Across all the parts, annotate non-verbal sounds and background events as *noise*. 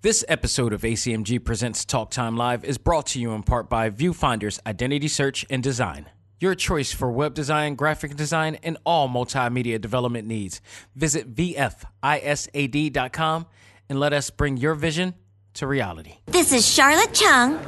This episode of ACMG Presents Talk Time Live is brought to you in part by Viewfinder's Identity Search and Design. Your choice for web design, graphic design, and all multimedia development needs. Visit VFISAD.com and let us bring your vision to reality. This is Charlet Chung,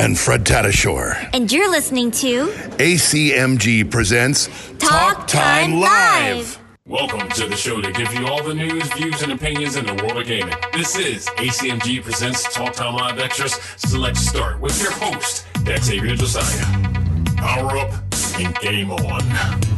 and Fred Tatasciore. and you're listening to ACMG presents Talk Time Live. Welcome to the show to give you all the news, views, and opinions in the world of gaming. This is ACMG Presents Talk Time Live Extras Select Start with your host, Xavier Josiah. Power up and game on.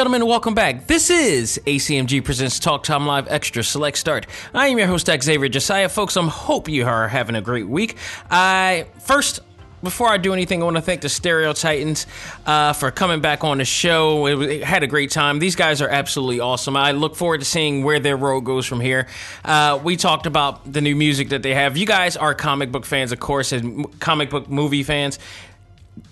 Gentlemen, welcome back. This is ACMG Presents Talk Time Live Extra Select Start. I am your host, Xavier Josiah. Folks, I hope you are having a great week. I first. Before I do anything, I want to thank the Stereo Titans uh, for coming back on the show. It, it had a great time. These guys are absolutely awesome. I look forward to seeing where their road goes from here. Uh, we talked about the new music that they have. You guys are comic book fans, of course, and comic book movie fans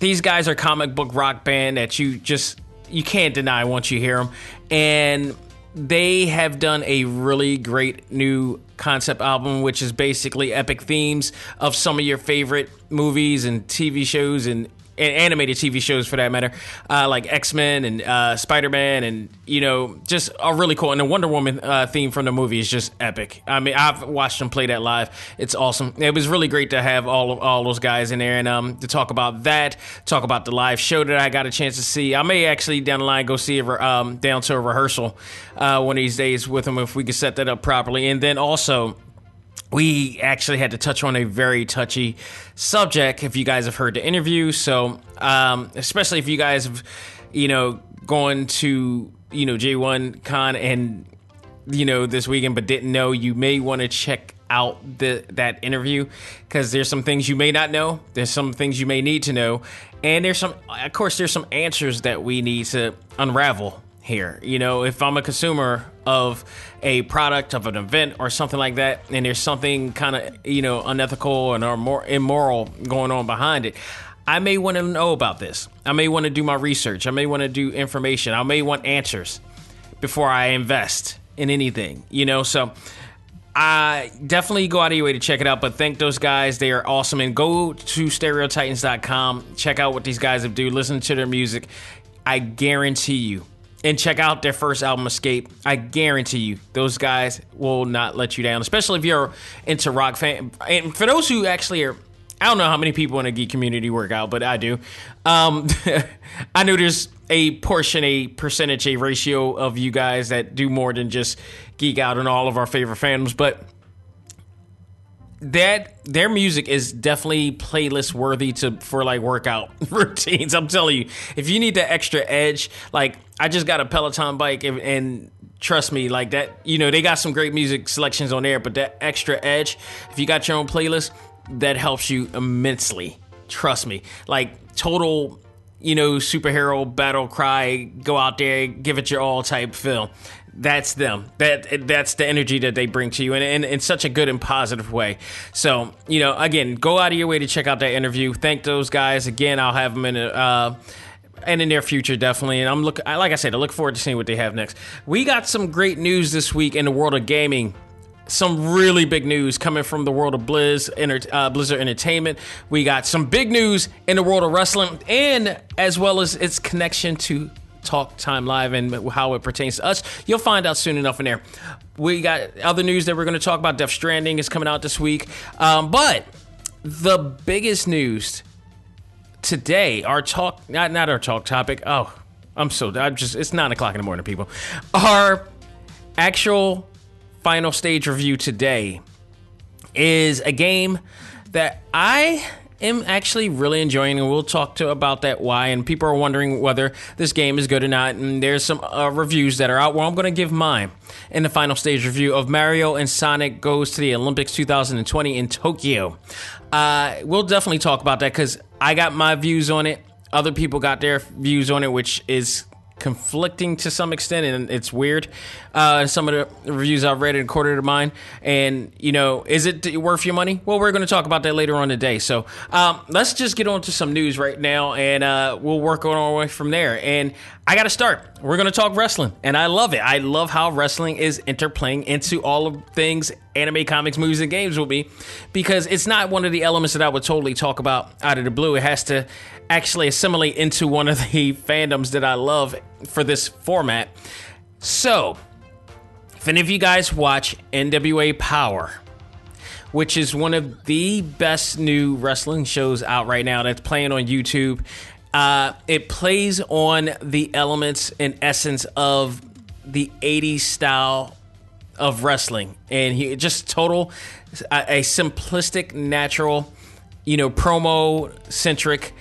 these guys are comic book rock band that you just you can't deny once you hear them and they have done a really great new concept album which is basically epic themes of some of your favorite movies and tv shows and and animated TV shows for that matter, uh, like X Men and uh, Spider Man, and you know, just a really cool. And the Wonder Woman uh, theme from the movie is just epic. I mean, I've watched them play that live. It's awesome. It was really great to have all of all those guys in there and um, to talk about that, talk about the live show that I got a chance to see. I may actually down the line go see re- um, down to a rehearsal uh, one of these days with them if we could set that up properly, and then also we actually had to touch on a very touchy subject if you guys have heard the interview. So um, especially if you guys have you know gone to you know j1 con and you know this weekend but didn't know you may want to check out the that interview because there's some things you may not know there's some things you may need to know and there's some of course there's some answers that we need to unravel here. You know, if I'm a consumer of a product, of an event, or something like that, and there's something kind of, you know, unethical and or more immoral going on behind it, I may want to know about this. I may want to do my research. I may want to do information. I may want answers before I invest in anything, you know? So, I definitely go out of your way to check it out, but thank those guys. They are awesome. And go to stereotitans.com. Check out what these guys have do. Listen to their music. I guarantee you. And check out their first album, Escape. I guarantee you, those guys will not let you down, especially if you're into rock fan. And for those who actually are, I don't know how many people in the geek community work out, but I do. Um, *laughs* I know there's a portion, a percentage, a ratio of you guys that do more than just geek out on all of our favorite fandoms, but that their music is definitely playlist worthy to for like workout *laughs* routines. I'm telling you, if you need the extra edge, like I just got a Peloton bike and, and trust me, like that, you know, they got some great music selections on there, but that extra edge, if you got your own playlist, that helps you immensely. Trust me. Like total you know, superhero battle cry, go out there, give it your all type feel. That's them. That that's the energy that they bring to you, and in, such a good and positive way. So, you know, again, go out of your way to check out that interview. Thank those guys again. I'll have them in a. Uh, in their future, definitely. And I'm look, I- like I said, I look forward to seeing what they have next. We got some great news this week in the world of gaming some really big news coming from the world of Blizz, uh, Blizzard Entertainment. We got some big news in the world of wrestling, and as well as its connection to Talk Time Live and how it pertains to us. You'll find out soon enough in there. We got other news that we're going to talk about. Death Stranding is coming out this week, um, but the biggest news today, our talk, not not our talk topic. Oh, I'm so I'm just it's nine o'clock in the morning, people. Our actual final stage review today is a game that I am actually really enjoying, and we'll talk to about that why. And people are wondering whether this game is good or not. And there's some uh, reviews that are out. Well, I'm going to give mine in the final stage review of Mario and Sonic goes to the Olympics 2020 in Tokyo. Uh, we'll definitely talk about that because I got my views on it. Other people got their views on it, which is conflicting to some extent, and it's weird. Uh, some of the reviews I've read, and quarter to mine, and you know, is it worth your money? Well, we're going to talk about that later on today. So um, let's just get on to some news right now, and uh, we'll work on our way from there. And I got to start. We're going to talk wrestling, and I love it. I love how wrestling is interplaying into all of things anime, comics, movies, and games will be, because it's not one of the elements that I would totally talk about out of the blue. It has to actually assimilate into one of the *laughs* fandoms that I love for this format. So, if any of you guys watch NWA Power, which is one of the best new wrestling shows out right now that's playing on YouTube, uh, it plays on the elements and essence of the 80s style of wrestling and he just total a, a simplistic natural you know promo centric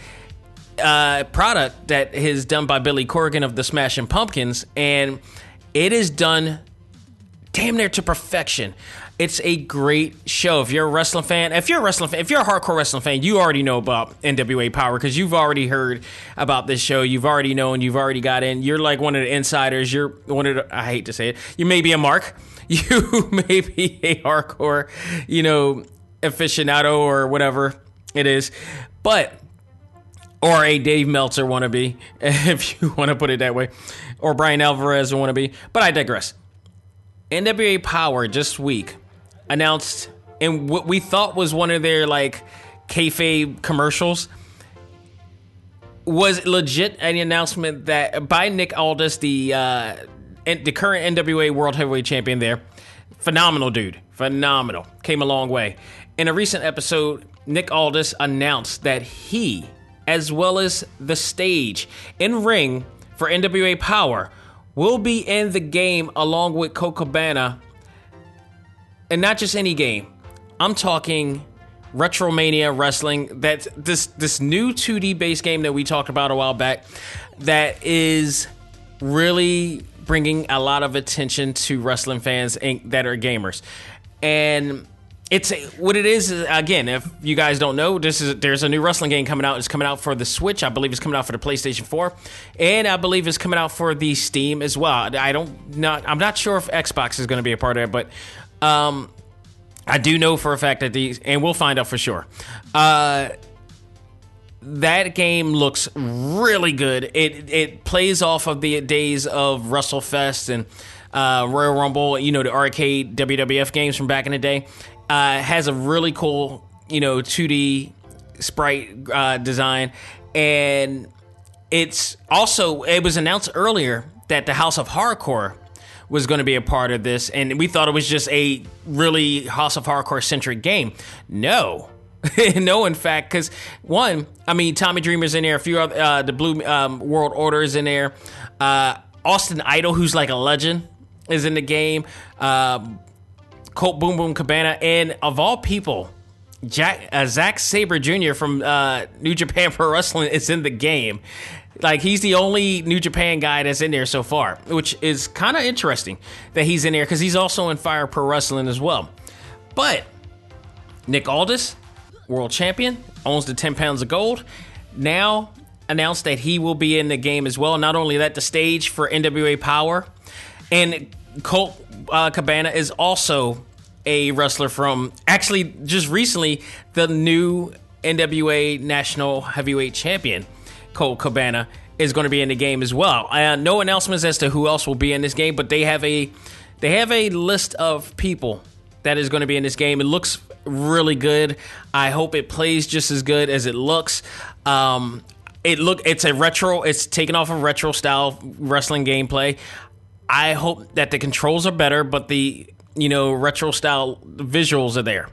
uh, product that is done by Billy Corgan of the Smashing Pumpkins, and it is done damn near to perfection. It's a great show. If you're a wrestling fan, if you're a wrestling fan, if you're a hardcore wrestling fan, you already know about NWA Power because you've already heard about this show. You've already known. You've already got in. You're like one of the insiders. You're one of the. I hate to say it. You may be a mark. *laughs* You may be a hardcore, you know, aficionado or whatever it is, but or a Dave Meltzer wannabe, *laughs* if you want to put it that way, or Bryan Alvarez wannabe. But I digress. NWA Power just week announced in what we thought was one of their like kayfabe commercials was legit an announcement that by Nick Aldis, the uh, the current NWA World Heavyweight Champion, there, phenomenal dude, phenomenal, came a long way. In a recent episode, Nick Aldis announced that he as well as the stage in ring for NWA Power will be in the game along with Colt Cabana. And not just any game. I'm talking Retromania Wrestling. That's this this new 2D based game that we talked about a while back that is really bringing a lot of attention to wrestling fans that are gamers. And it's what it is again if you guys don't know this is there's a new wrestling game coming out. It's coming out for the switch. I believe it's coming out for the playstation 4 and i believe it's coming out for the steam as well. I don't not i'm not sure if xbox is going to be a part of it but um i do know for a fact that these and we'll find out for sure. Uh that game looks really good. It it plays off of the days of wrestlefest and uh, Royal Rumble, you know, the arcade WWF games from back in the day uh, has a really cool, you know, 2D sprite uh, design, and it's also it was announced earlier that the House of Hardcore was going to be a part of this, and we thought it was just a really House of Hardcore centric game. No. *laughs* no, in fact, because one, I mean, Tommy Dreamer's in there, a few other, uh, the Blue um, World Order is in there, uh, Austin Idol, who's like a legend, is in the game. Um, Colt Boom Boom Cabana, and of all people, Jack uh, Sabre Jr. from uh, New Japan *laughs* Pro Wrestling is in the game. Like he's the only New Japan guy that's in there so far, which is kind of interesting that he's in there because he's also in Fire Pro Wrestling as well. But Nick Aldis, world champion, owns the 10 pounds of gold. Now announced that he will be in the game as well. Not only that, the stage for NWA Power and Colt uh, Cabana is also a wrestler from actually just recently the new NWA National Heavyweight Champion, Colt Cabana, is going to be in the game as well. Uh, no announcements as to who else will be in this game, but they have a they have a list of people that is going to be in this game. It looks really good. I hope it plays just as good as it looks. Um, it look it's a retro. It's taken off a of retro style wrestling gameplay. I hope that the controls are better, but the you know retro style visuals are there.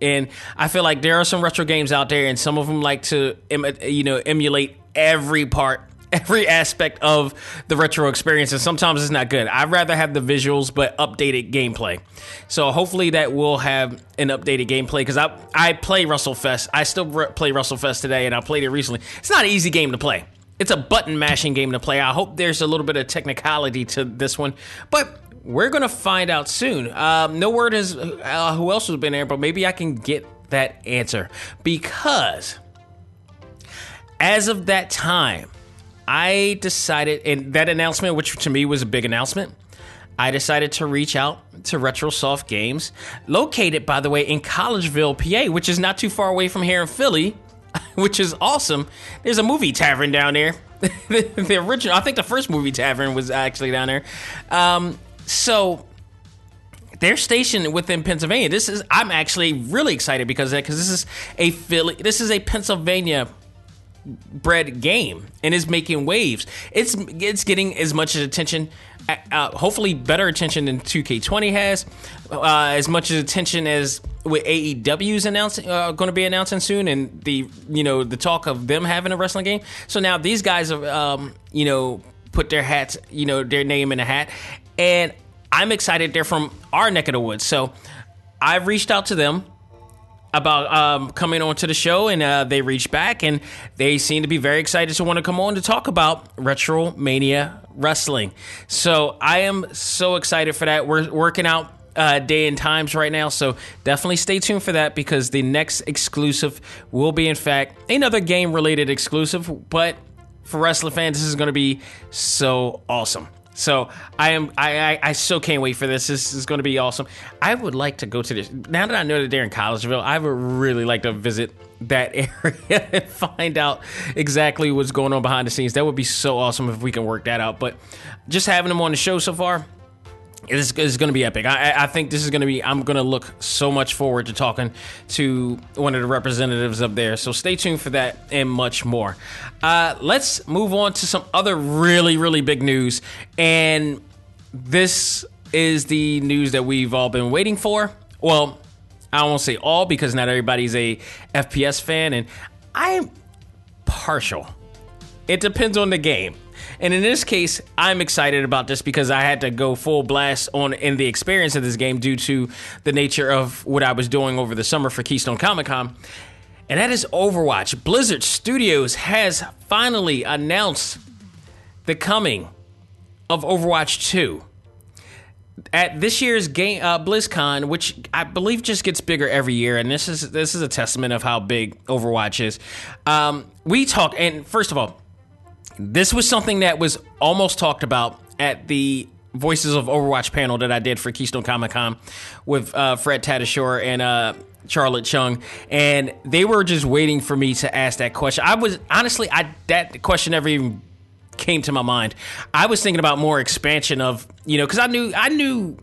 And I feel like there are some retro games out there, and some of them like to you know emulate every part *laughs* every aspect of the retro experience, and sometimes it's not good. I'd rather have the visuals but updated gameplay. So hopefully that will have an updated gameplay because I I play WrestleFest. I still re- play WrestleFest today, and I played it recently. It's not an easy game to play. It's a button mashing game to play. I hope there's a little bit of technicality to this one, but we're gonna find out soon. Um, no word is uh, who else has been there, but maybe I can get that answer because as of that time, I decided, and that announcement, which to me was a big announcement, I decided to reach out to RetroSoft Games, located, by the way, in Collegeville, PA, which is not too far away from here in Philly, *laughs* which is awesome. There's a movie tavern down there. *laughs* the, original, I think the first movie tavern was actually down there. Um, so they're stationed within Pennsylvania. This is I'm actually really excited because because this is a Philly, this is a Pennsylvania bred game and is making waves. It's it's getting as much attention, uh, uh hopefully better attention than 2K20 has, uh, as much attention as with AEW's announcing uh, going to be announcing soon, and the you know the talk of them having a wrestling game. So now these guys have um, you know put their hats you know their name in a hat, and I'm excited. They're from our neck of the woods, so I've reached out to them about um, coming on to the show, and uh, they reached back, and they seem to be very excited to want to come on to talk about Retro Mania Wrestling. So I am so excited for that. We're working out uh, day and times right now, so definitely stay tuned for that because the next exclusive will be, in fact, another game related exclusive. But for wrestling fans, this is going to be so awesome. So I am I, I, I so can't wait for this. This is going to be awesome. I would like to go to this. Now that I know that they're in Collegeville, I would really like to visit that *laughs* area and find out exactly what's going on behind the scenes. That would be so awesome if we can work that out. But just having them on the show so far, it's, it's going to be epic. I, I think this is going to be. I'm going to look so much forward to talking to one of the representatives up there. So stay tuned for that and much more. Uh, let's move on to some other really, really big news. And this is the news that we've all been waiting for. Well, I won't say all because not everybody's a FPS fan, and I'm partial. It depends on the game. And in this case, I'm excited about this because I had to go full blast on in the experience of this game due to the nature of what I was doing over the summer for Keystone Comic Con. And that is Overwatch. Blizzard Studios has finally announced the coming of Overwatch 2 at this year's game uh, BlizzCon, which I believe just gets bigger every year, and this is this is a testament of how big Overwatch is. Um, we talk, and first of all, this was something that was almost talked about at the Voices of Overwatch panel that I did for Keystone Comic Con with uh, Fred Tatasciore and uh, Charlet Chung, and they were just waiting for me to ask that question. I was honestly, I that question never even came to my mind. I was thinking about more expansion of you know because I knew I knew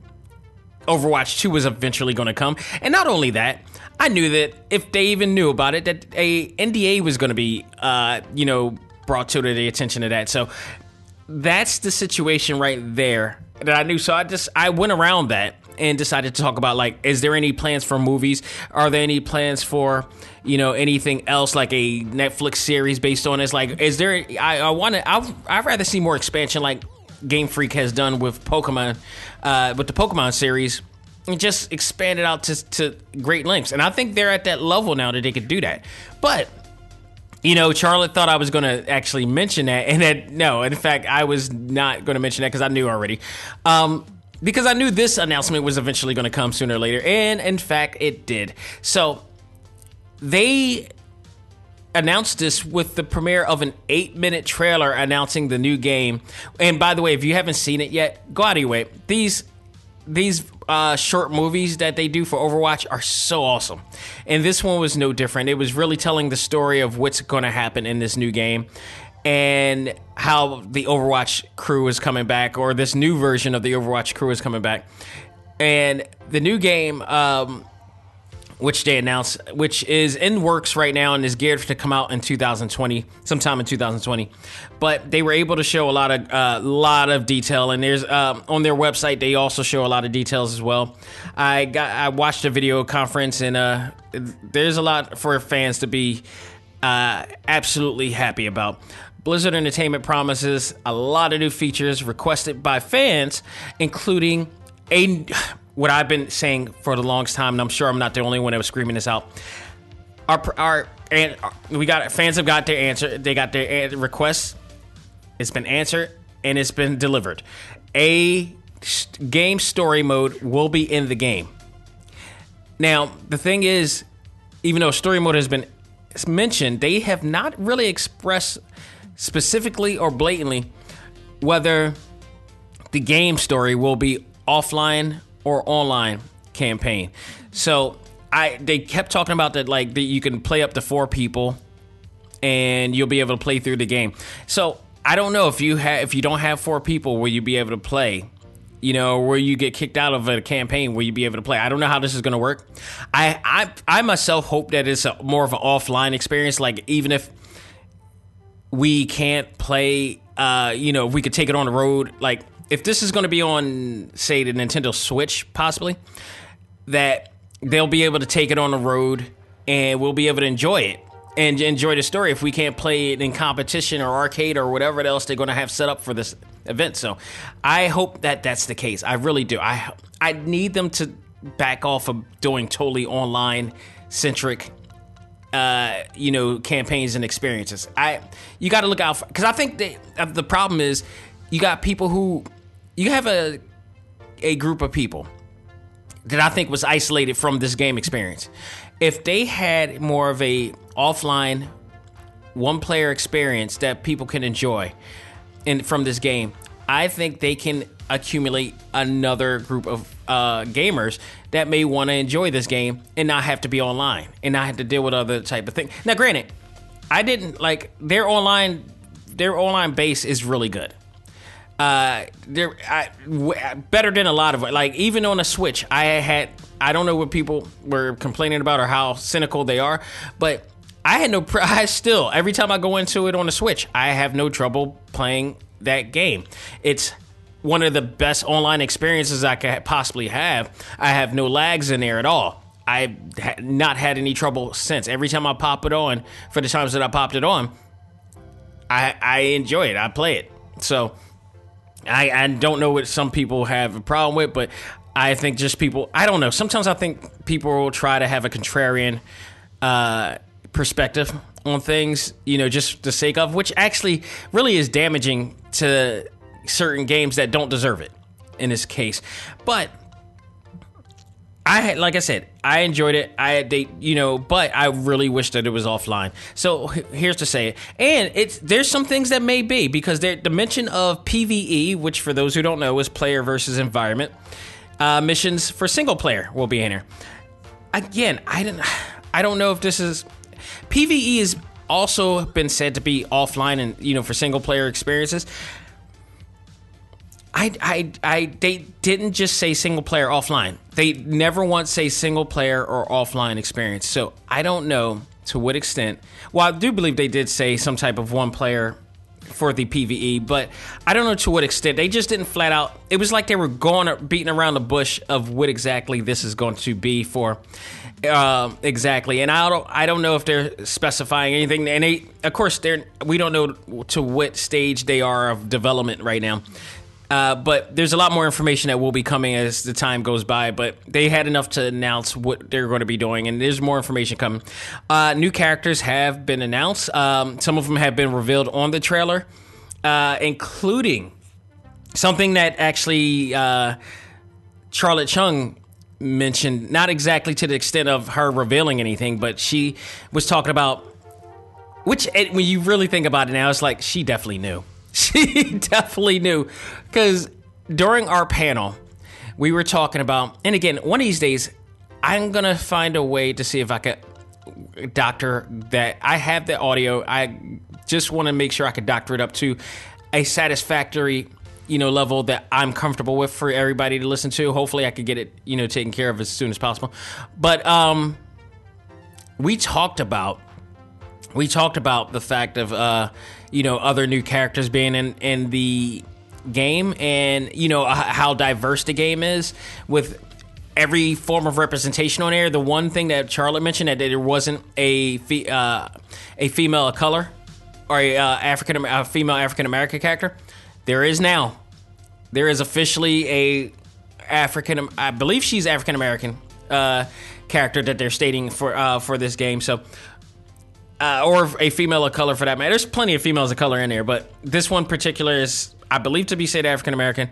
Overwatch Two was eventually going to come, and not only that. I knew that if they even knew about it, that a NDA was going to be, uh, you know, brought to the attention of that. So that's the situation right there that I knew. So I just I went around that and decided to talk about like, is there any plans for movies? Are there any plans for you know anything else like a Netflix series based on this? Like, is there? I, I want to. I I'd rather see more expansion like Game Freak has done with Pokemon, uh, with the Pokemon series. And just expand it out to, to great lengths. And I think they're at that level now that they could do that. But you know, Charlet thought I was going to actually mention that, and that, no, in fact, I was not going to mention that because I knew already. Um, because I knew this announcement was eventually going to come sooner or later, and in fact, it did. So they announced this with the premiere of an eight minute trailer announcing the new game. And by the way, if you haven't seen it yet, go out of your way. These these uh, short movies that they do for Overwatch are so awesome. And this one was no different. It was really telling the story of what's going to happen in this new game and how the Overwatch crew is coming back, or this new version of the Overwatch crew is coming back. And the new game, um, which they announced, which is in works right now and is geared to come out in 2020, sometime in 2020. But they were able to show a lot of a uh, lot of detail, and there's uh, on their website they also show a lot of details as well. I got I watched a video conference, and uh, there's a lot for fans to be uh, absolutely happy about. Blizzard Entertainment promises a lot of new features requested by fans, including a what I've been saying for the longest time, and I'm sure I'm not the only one that was screaming this out. Our our and we got fans have got their answer. They got their eh, requests. It's been answered and it's been delivered. A game story mode will be in the game. Now, the thing is, even though story mode has been mentioned, they have not really expressed specifically or blatantly whether the game story will be offline or online campaign. So I they kept talking about that like that you can play up to four people and you'll be able to play through the game. So I don't know if you have if you don't have four people, will you be able to play? You know, where you get kicked out of a campaign, will you be able to play? I don't know how this is going to work. I, I I myself hope that it's a, more of an offline experience. Like even if we can't play, uh, you know, if we could take it on the road. Like if this is going to be on, say, the Nintendo Switch, possibly, that they'll be able to take it on the road and we'll be able to enjoy it and enjoy the story if we can't play it in competition or arcade or whatever else they're going to have set up for this event. So I hope that that's the case. I really do. I I need them to back off of doing totally online centric uh, you know campaigns and experiences. I you got to look out because I think that uh, the problem is you got people who you have a a group of people that I think was isolated from this game experience. If they had more of a offline one player experience that people can enjoy in from this game, I think they can accumulate another group of uh, gamers that may want to enjoy this game and not have to be online and not have to deal with other type of thing. Now, granted, I didn't like their online their online base is really good uh, they're I, w- better than a lot of like even on a Switch. I had I don't know what people were complaining about or how cynical they are, but I had no. Pr- *laughs* I still every time I go into it on a Switch, I have no trouble playing that game. It's one of the best online experiences I could possibly have. I have no lags in there at all. I've not had any trouble since. Every time I pop it on, for the times that I popped it on, I I enjoy it. I play it. So I, I don't know what some people have a problem with, but I think just people, I don't know. Sometimes I think people will try to have a contrarian uh, perspective on things, you know, just the sake of, which actually really is damaging to certain games that don't deserve it in this case. But I like I said, I enjoyed it. I they, you know, but I really wish that it was offline. So here's to say it. And it's there's some things that may be because the mention of PVE, which for those who don't know is player versus environment. Uh, missions for single player will be in here. Again, I don't, I don't know if this is PVE has also been said to be offline and you know for single player experiences. I, I, I, they didn't just say single player offline. They never once say single player or offline experience. So I don't know to what extent. Well, I do believe they did say some type of one player for the PVE, but I don't know to what extent. They just didn't flat out. It was like they were going beating around the bush of what exactly this is going to be for. Uh, exactly, and I don't. I don't know if they're specifying anything. And they, of course, they're. We don't know to what stage they are of development right now. Uh, but there's a lot more information that will be coming as the time goes by. But they had enough to announce what they're going to be doing, and there's more information coming. Uh, new characters have been announced. Um, some of them have been revealed on the trailer, uh, including something that actually uh, Charlet Chung mentioned, not exactly to the extent of her revealing anything, but she was talking about. Which, when you really think about it now, it's like she definitely knew she *laughs* definitely knew because during our panel, we were talking about, and again, one of these days, I'm gonna find a way to see if I could doctor that. I have the audio. I just want to make sure I could doctor it up to a satisfactory, you know, level that I'm comfortable with for everybody to listen to. Hopefully, I could get it, you know, taken care of as soon as possible. But um, we talked about we talked about the fact of uh, you know other new characters being in in the game and you know how diverse the game is with every form of representation on air. The one thing that Charlet mentioned that there wasn't a fe- uh, a female of color or a uh, African a female African American character, there is now. There is officially a African. I believe she's African American uh, character that they're stating for uh, for this game. So. Uh, or a female of color for that matter. There's plenty of females of color in there, but this one particular is, I believe, to be said African American,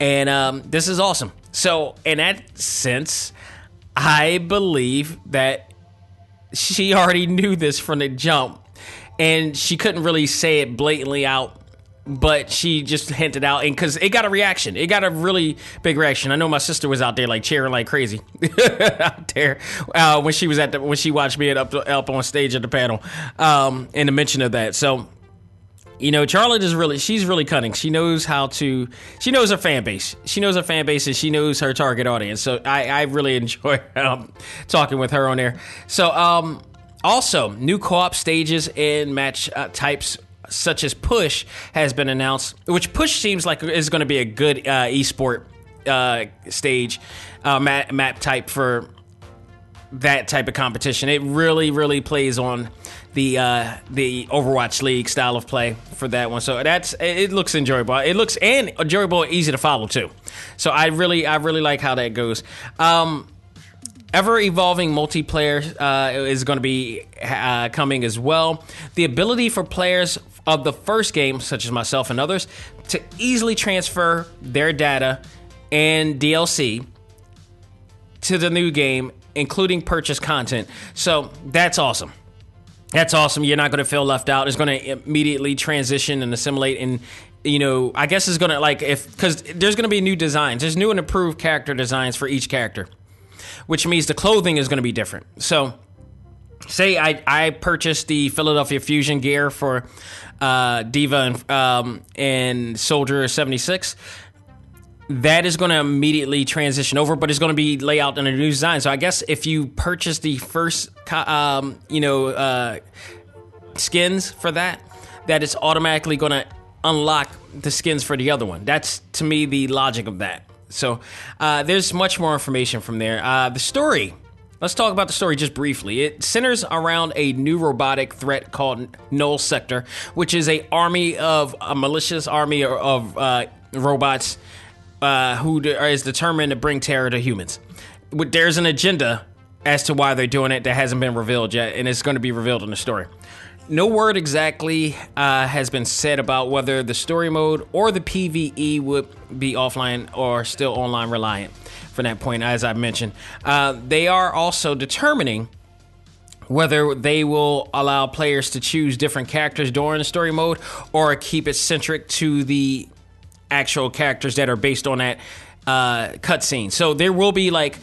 and um, this is awesome. So, in that sense, I believe that she already knew this from the jump, and she couldn't really say it blatantly out but she just hinted out and because it got a reaction. It got a really big reaction. I know my sister was out there like cheering like crazy. *laughs* Out there uh, when she was at the when she watched me up up on stage at the panel um and the mention of that. So you know Charlet is really she's really cunning. She knows how to she knows her fan base. She knows her fan base and she knows her target audience. So i i really *laughs* enjoy um, talking with her on there. So um also, new co-op stages and match uh, types such as Push has been announced, which Push seems like is going to be a good uh, esport uh, stage uh, map, map type for that type of competition. It really, really plays on the uh, the Overwatch League style of play for that one. So that's it looks enjoyable. It looks and enjoyable, easy to follow too. So I really, I really like how that goes. Um, Ever evolving multiplayer uh, is going to be uh, coming as well. The ability for players of the first game, such as myself and others, to easily transfer their data and DLC to the new game, including purchase content. So that's awesome. That's awesome. You're not going to feel left out. It's going to immediately transition and assimilate and you know, I guess it's gonna like if because there's gonna be new designs. There's new and improved character designs for each character which means the clothing is going to be different. So, say I, I purchased the Philadelphia Fusion gear for uh, D.Va and, um, and Soldier 76. That is going to immediately transition over, but it's going to be laid out in a new design. So I guess if you purchase the first, um, you know, uh, skins for that, that it's automatically going to unlock the skins for the other one. That's to me the logic of that. So uh, there's much more information from there. Uh, the story. Let's talk about the story just briefly. It centers around a new robotic threat called Null Sector, which is a army of a malicious army of uh, robots uh, who is determined to bring terror to humans. There's an agenda as to why they're doing it that hasn't been revealed yet, and it's going to be revealed in the story. No word exactly uh, has been said about whether the story mode or the PVE would be offline or still online reliant from that point, as I mentioned. Uh, they are also determining whether they will allow players to choose different characters during the story mode or keep it centric to the actual characters that are based on that uh, cutscene. So there will be like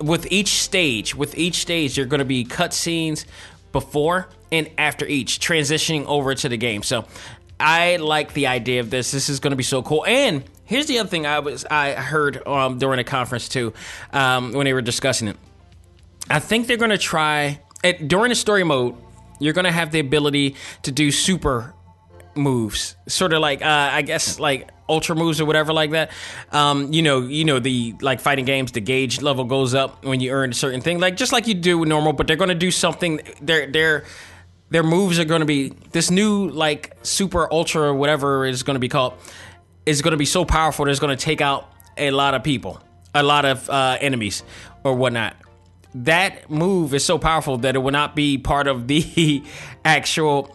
with each stage, with each stage, there are going to be cutscenes before and after each, transitioning over to the game. So I like the idea of this. This is going to be so cool. And here's the other thing I was I heard um, during a conference too um, when they were discussing it. I think they're going to try it, during the story mode. You're going to have the ability to do super moves, sort of like uh, I guess like ultra moves or whatever like that. Um, you know, you know the like fighting games, the gauge level goes up when you earn a certain thing, like just like you do with normal. But they're going to do something. They're they're their moves are going to be this new like super ultra or whatever is going to be called is going to be so powerful that it's going to take out a lot of people, a lot of uh, enemies or whatnot. That move is so powerful that it will not be part of the *laughs* actual.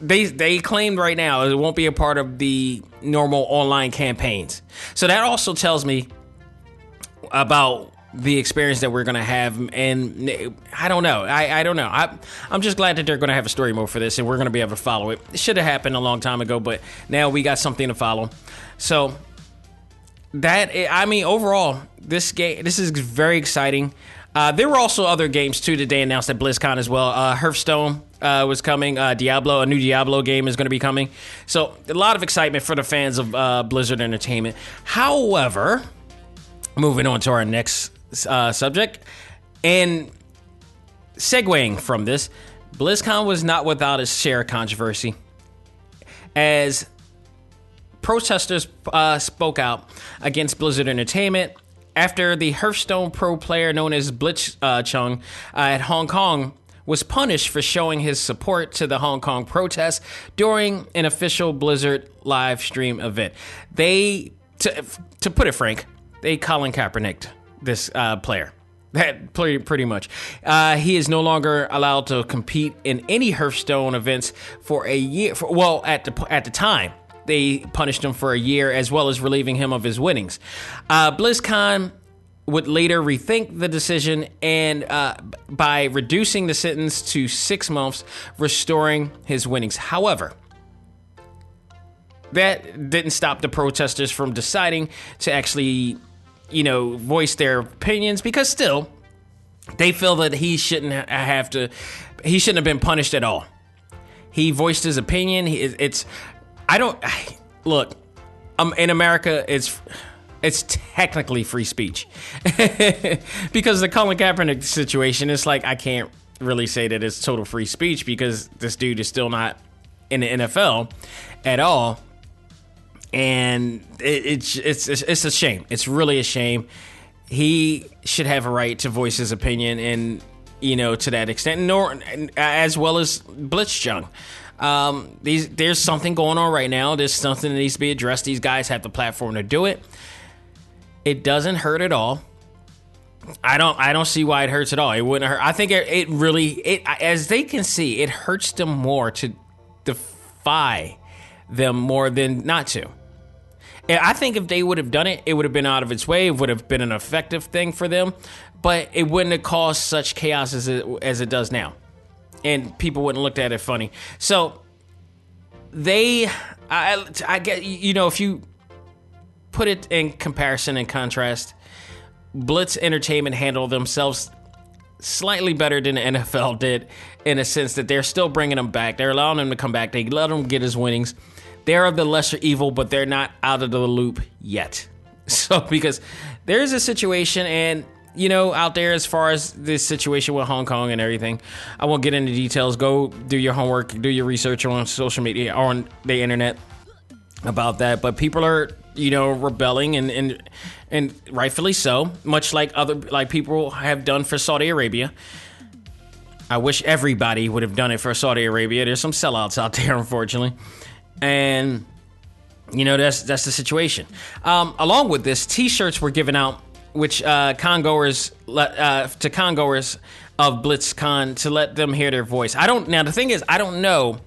They they claimed right now it won't be a part of the normal online campaigns. So that also tells me about the experience that we're going to have and i don't know i, I don't know I, i'm just glad that they're going to have a story mode for this and we're going to be able to follow it it should have happened a long time ago but now we got something to follow so that i mean overall this game this is very exciting uh, there were also other games too that they announced at BlizzCon as well. Uh, Hearthstone uh, was coming. Uh, Diablo, a new Diablo game is going to be coming. So a lot of excitement for the fans of uh, Blizzard Entertainment. However, moving on to our next uh, subject. And segueing from this, BlizzCon was not without its share of controversy, as protesters uh, spoke out against Blizzard Entertainment after the Hearthstone pro player known as Blitz uh, Chung uh, at Hong Kong was punished for showing his support to the Hong Kong protests during an official Blizzard live stream event. They, to, to put it frank, they Colin Kaepernick this uh, player. *laughs* That pretty, pretty much. Uh, he is no longer allowed to compete in any Hearthstone events for a year. For, well, at the at the time, they punished him for a year as well as relieving him of his winnings. Uh, BlizzCon would later rethink the decision and uh, by reducing the sentence to six months, restoring his winnings. However, that didn't stop the protesters from deciding to actually you know, voice their opinions because still they feel that he shouldn't have to he shouldn't have been punished at all. He voiced his opinion. It's I don't *sighs* look. Um, in America, it's it's technically free speech *laughs* because the Colin Kaepernick situation. It's like I can't really say that it's total free speech because this dude is still not in the NFL at all and it, it's, it's it's a shame. It's really a shame. He should have a right to voice his opinion, and you know to that extent, nor as well as Blitzchung. Um, these there's something going on right now. There's something that needs to be addressed. These guys have the platform to do it. It doesn't hurt at all. I don't I don't see why it hurts at all. It wouldn't hurt. I think it, it really it as they can see, it hurts them more to defy them more than not to. I think if they would have done it, it would have been out of its way. It would have been an effective thing for them, but it wouldn't have caused such chaos as it, as it does now. And people wouldn't looked at it funny. So they, I, I get, you know, if you put it in comparison and contrast, Blitz Entertainment handled themselves slightly better than the NFL did in a sense that they're still bringing them back. They're allowing him to come back. They let him get his winnings they're of the lesser evil, but they're not out of the loop yet. *laughs* So, because there's a situation, and you know, out there as far as this situation with Hong Kong and everything, I won't get into details. Go do your homework, do your research on social media on the internet about that. But people are, you know, rebelling and and and rightfully so, much like other like people have done for Saudi Arabia. I wish everybody would have done it for Saudi Arabia. There's some sellouts out there, *laughs* unfortunately and you know that's that's the situation. Um, along with this, T-shirts were given out, which uh, congoers uh, to congoers of BlizzCon to let them hear their voice. I don't now. The thing is, I don't know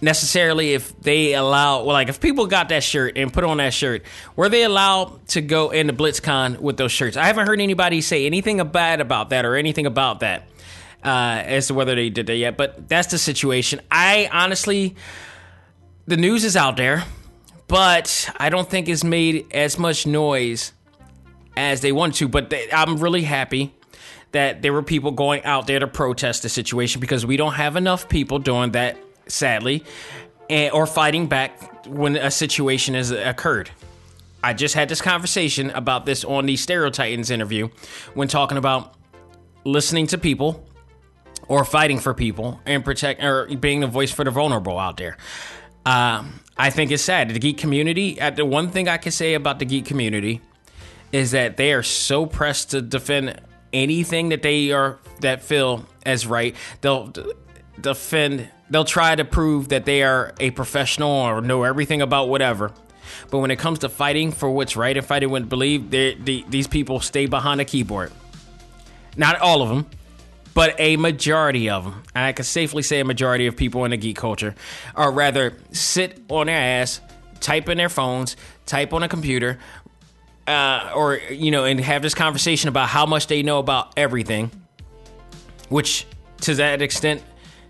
necessarily if they allow well like if people got that shirt and put on that shirt were they allowed to go into BlizzCon with those shirts i haven't heard anybody say anything bad about that or anything about that uh, as to whether they did that yet but that's the situation i honestly the news is out there, but I don't think it's made as much noise as they want to. But they, I'm really happy that there were people going out there to protest the situation because we don't have enough people doing that, sadly, and, or fighting back when a situation has occurred. I just had this conversation about this on the Stereotitans interview when talking about listening to people or fighting for people and protect or being the voice for the vulnerable out there. Um, I think it's sad. The geek community, uh, the one thing I can say about the geek community is that they are so pressed to defend anything that they are that feel as right. They'll defend, they'll try to prove that they are a professional or know everything about whatever. But when it comes to fighting for what's right and fighting what believe, these people stay behind a keyboard. Not all of them, but a majority of them, I can safely say a majority of people in the geek culture, are rather sit on their ass, type in their phones, type on a computer, uh, or you know, and have this conversation about how much they know about everything. Which, to that extent,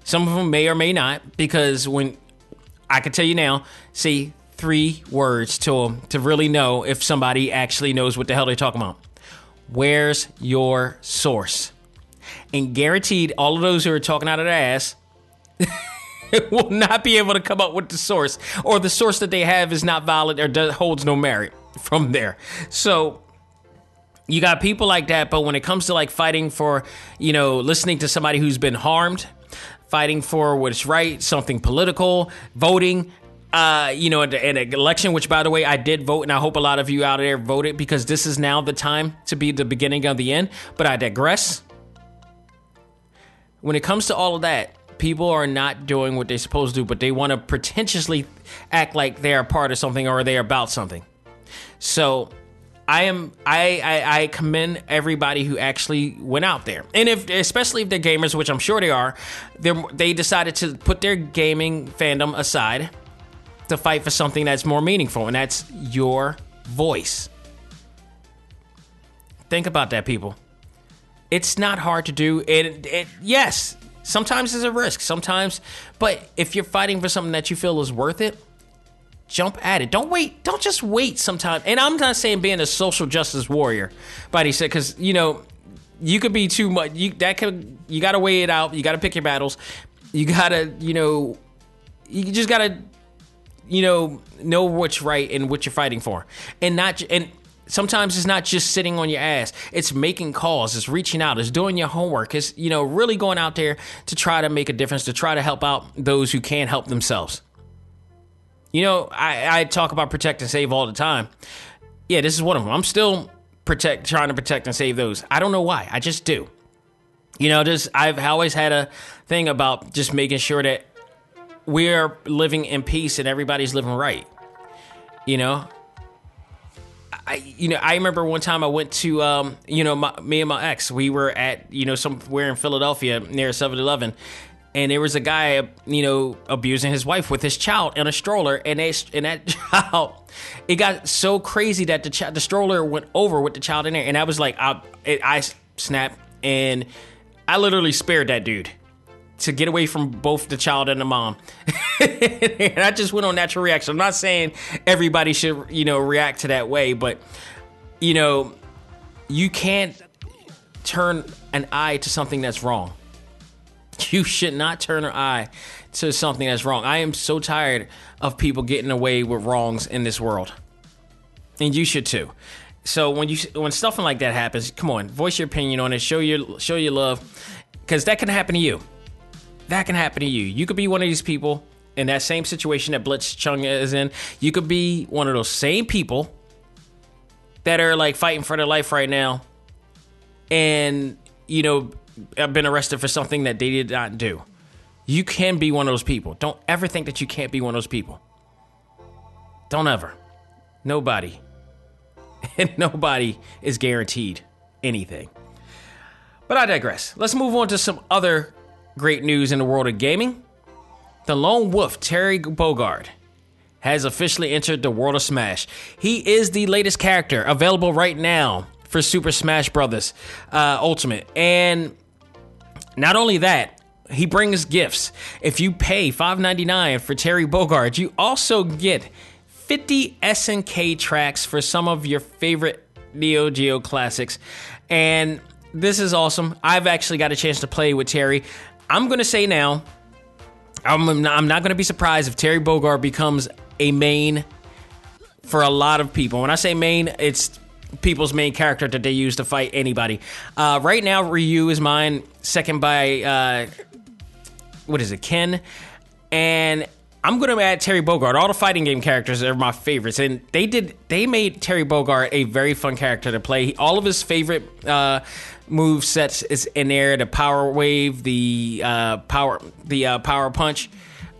some of them may or may not, because when I can tell you now, say three words to to really know if somebody actually knows what the hell they're talking about. Where's your source? And guaranteed all of those who are talking out of their ass *laughs* will not be able to come up with the source, or the source that they have is not valid or does, holds no merit *laughs* from there. So you got people like that, but when it comes to like fighting for, you know, listening to somebody who's been harmed, fighting for what's right, something political, voting, uh, you know, an election, which by the way, I did vote, and I hope a lot of you out there voted because this is now the time to be the beginning of the end. But I digress when it comes to all of that, people are not doing what they're supposed to do, but they want to pretentiously act like they're a part of something or they're about something. So I am I, I, I commend everybody who actually went out there, and if especially if they're gamers, which I'm sure they are, they they decided to put their gaming fandom aside to fight for something that's more meaningful, and that's your voice. Think about that, people. It's not hard to do. It, it yes, sometimes it's a risk, sometimes, but if you're fighting for something that you feel is worth it, jump at it. Don't wait. Don't just wait. Sometime, and I'm not saying being a social justice warrior, but he said because you know you could be too much. You that could you got to weigh it out. You got to pick your battles. You gotta you know you just gotta you know know what's right and what you're fighting for, and not and. Sometimes it's not just sitting on your ass. It's making calls. It's reaching out. It's doing your homework. It's you know really going out there to try to make a difference. To try to help out those who can't help themselves. You know, I, I talk about protect and save all the time. Yeah, this is one of them. I'm still protect, trying to protect and save those. I don't know why. I just do. You know, just I've always had a thing about just making sure that we're living in peace and everybody's living right. You know, I you know I remember one time I went to um you know my, me and my ex we were at you know somewhere in Philadelphia near 7-Eleven and there was a guy, you know, abusing his wife with his child in a stroller, and they and that *laughs* child, it got so crazy that the ch- the stroller went over with the child in there, and I was like, I, it, I snapped, and I literally spared that dude to get away from both the child and the mom. *laughs* and I just went on natural reaction. I'm not saying everybody should, you know, react to that way, but you know, you can't turn an eye to something that's wrong. *laughs* You should not turn an eye to something that's wrong. I am so tired of people getting away with wrongs in this world. And you should too. So when you when stuff like that happens, come on, voice your opinion on it. Show your show your love, because that can happen to you. That can happen to you. You could be one of these people in that same situation that Blitzchung is in. You could be one of those same people that are like fighting for their life right now, and you know have been arrested for something that they did not do. You can be one of those people. Don't ever think that you can't be one of those people. Don't ever. Nobody. *laughs* And nobody is guaranteed anything. But I digress. Let's move on to some other great news in the world of gaming. The lone wolf, Terry Bogard, has officially entered the world of Smash. He is the latest character available right now for Super Smash Bros. Uh, Ultimate. And not only that, he brings gifts. If you pay $5.99 for Terry Bogard, you also get 50 SNK tracks for some of your favorite Neo Geo classics. And this is awesome. I've actually got a chance to play with Terry. I'm going to say now, I'm not, I'm not going to be surprised if Terry Bogard becomes a main for a lot of people. When I say main, it's people's main character that they use to fight anybody. Uh, right now, Ryu is mine, second by uh, what is it, Ken, and I'm going to add Terry Bogard. All the fighting game characters are my favorites, and they did they made Terry Bogard a very fun character to play. All of his favorite uh, move sets is in there. The power wave, the uh, power, the uh, power punch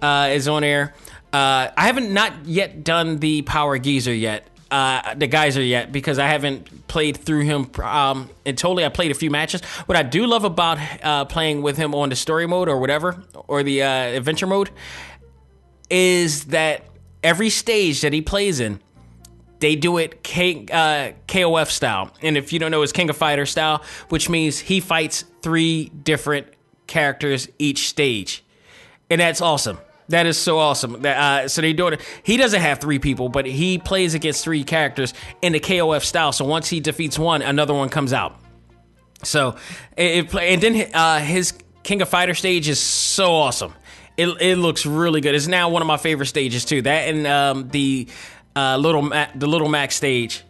uh, is on there. Uh, I haven't not yet done the power geezer yet uh, the geyser yet because I haven't played through him um, and totally. I played a few matches. What I do love about uh, playing with him on the story mode or whatever or the uh, adventure mode is that every stage that he plays in, they do it K, uh, KOF style. And if you don't know, it's King of Fighter style, which means he fights three different characters each stage, and that's awesome. That is so awesome. Uh, so they do it. He doesn't have three people, but he plays against three characters in the KOF style. So once he defeats one, another one comes out. So it, it and then uh, his King of Fighter stage is so awesome. It, it looks really good. It's now one of my favorite stages too. That and um, the uh, little Ma- the little Max stage.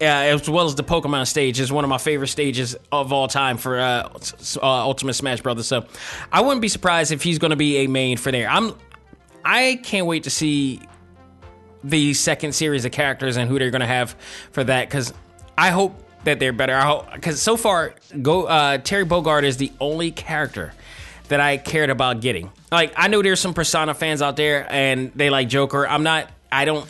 Uh, as well as the Pokemon stage is one of my favorite stages of all time for uh, uh, Ultimate Smash Brothers. So I wouldn't be surprised if he's going to be a main for there. I'm I can't wait to see the second series of characters and who they're going to have for that because I hope that they're better. I hope because so far, go uh, Terry Bogard is the only character that I cared about getting. Like I know there's some Persona fans out there and they like Joker. I'm not. I don't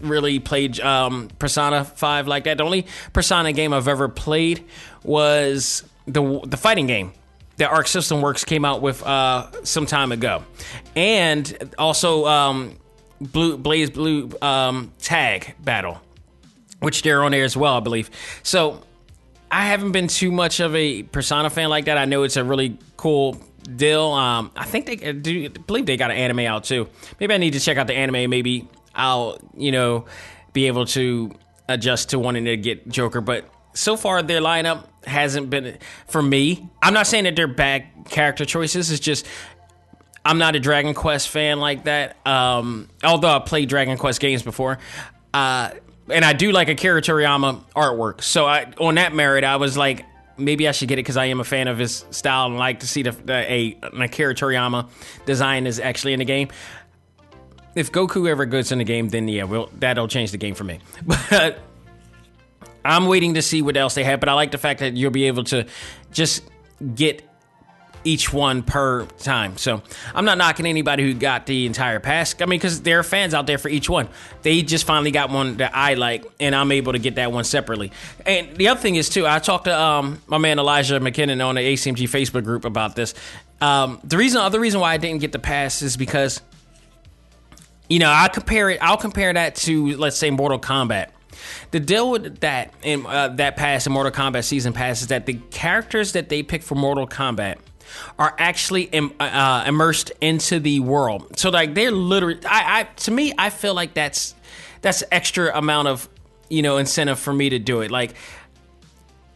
really play um, Persona Five like that. The only Persona game I've ever played was the the fighting game that Arc System Works came out with uh, some time ago, and also um, Blue BlazBlue um, Tag Battle, which they're on there as well, I believe. So I haven't been too much of a Persona fan like that. I know it's a really cool deal. Um, I think they do believe they got an anime out too. Maybe I need to check out the anime. Maybe I'll you know be able to adjust to wanting to get Joker, but so far their lineup hasn't been for me. I'm not saying that they're bad character choices. It's just I'm not a Dragon Quest fan like that. Um, although I played Dragon Quest games before, uh, and I do like a Akira Toriyama artwork. So I, on that merit, I was like, maybe I should get it because I am a fan of his style and like to see the, the a Akira Toriyama design is actually in the game. If Goku ever goes in the game, then yeah, well, that'll change the game for me. *laughs* But I'm waiting to see what else they have, but I like the fact that you'll be able to just get each one per time. So I'm not knocking anybody who got the entire pass. I mean, because there are fans out there for each one. They just finally got one that I like, and I'm able to get that one separately. And the other thing is too, I talked to um, my man Elijah McKinnon on the ACMG Facebook group about this. Um, the reason, other reason why I didn't get the pass is because, you know, I compare it. I'll compare that to let's say Mortal Kombat. The deal with that in uh, that pass in Mortal Kombat season pass is that the characters that they pick for Mortal Kombat are actually Im- uh, immersed into the world. So like they're literally, I, I to me, I feel like that's that's extra amount of you know incentive for me to do it. Like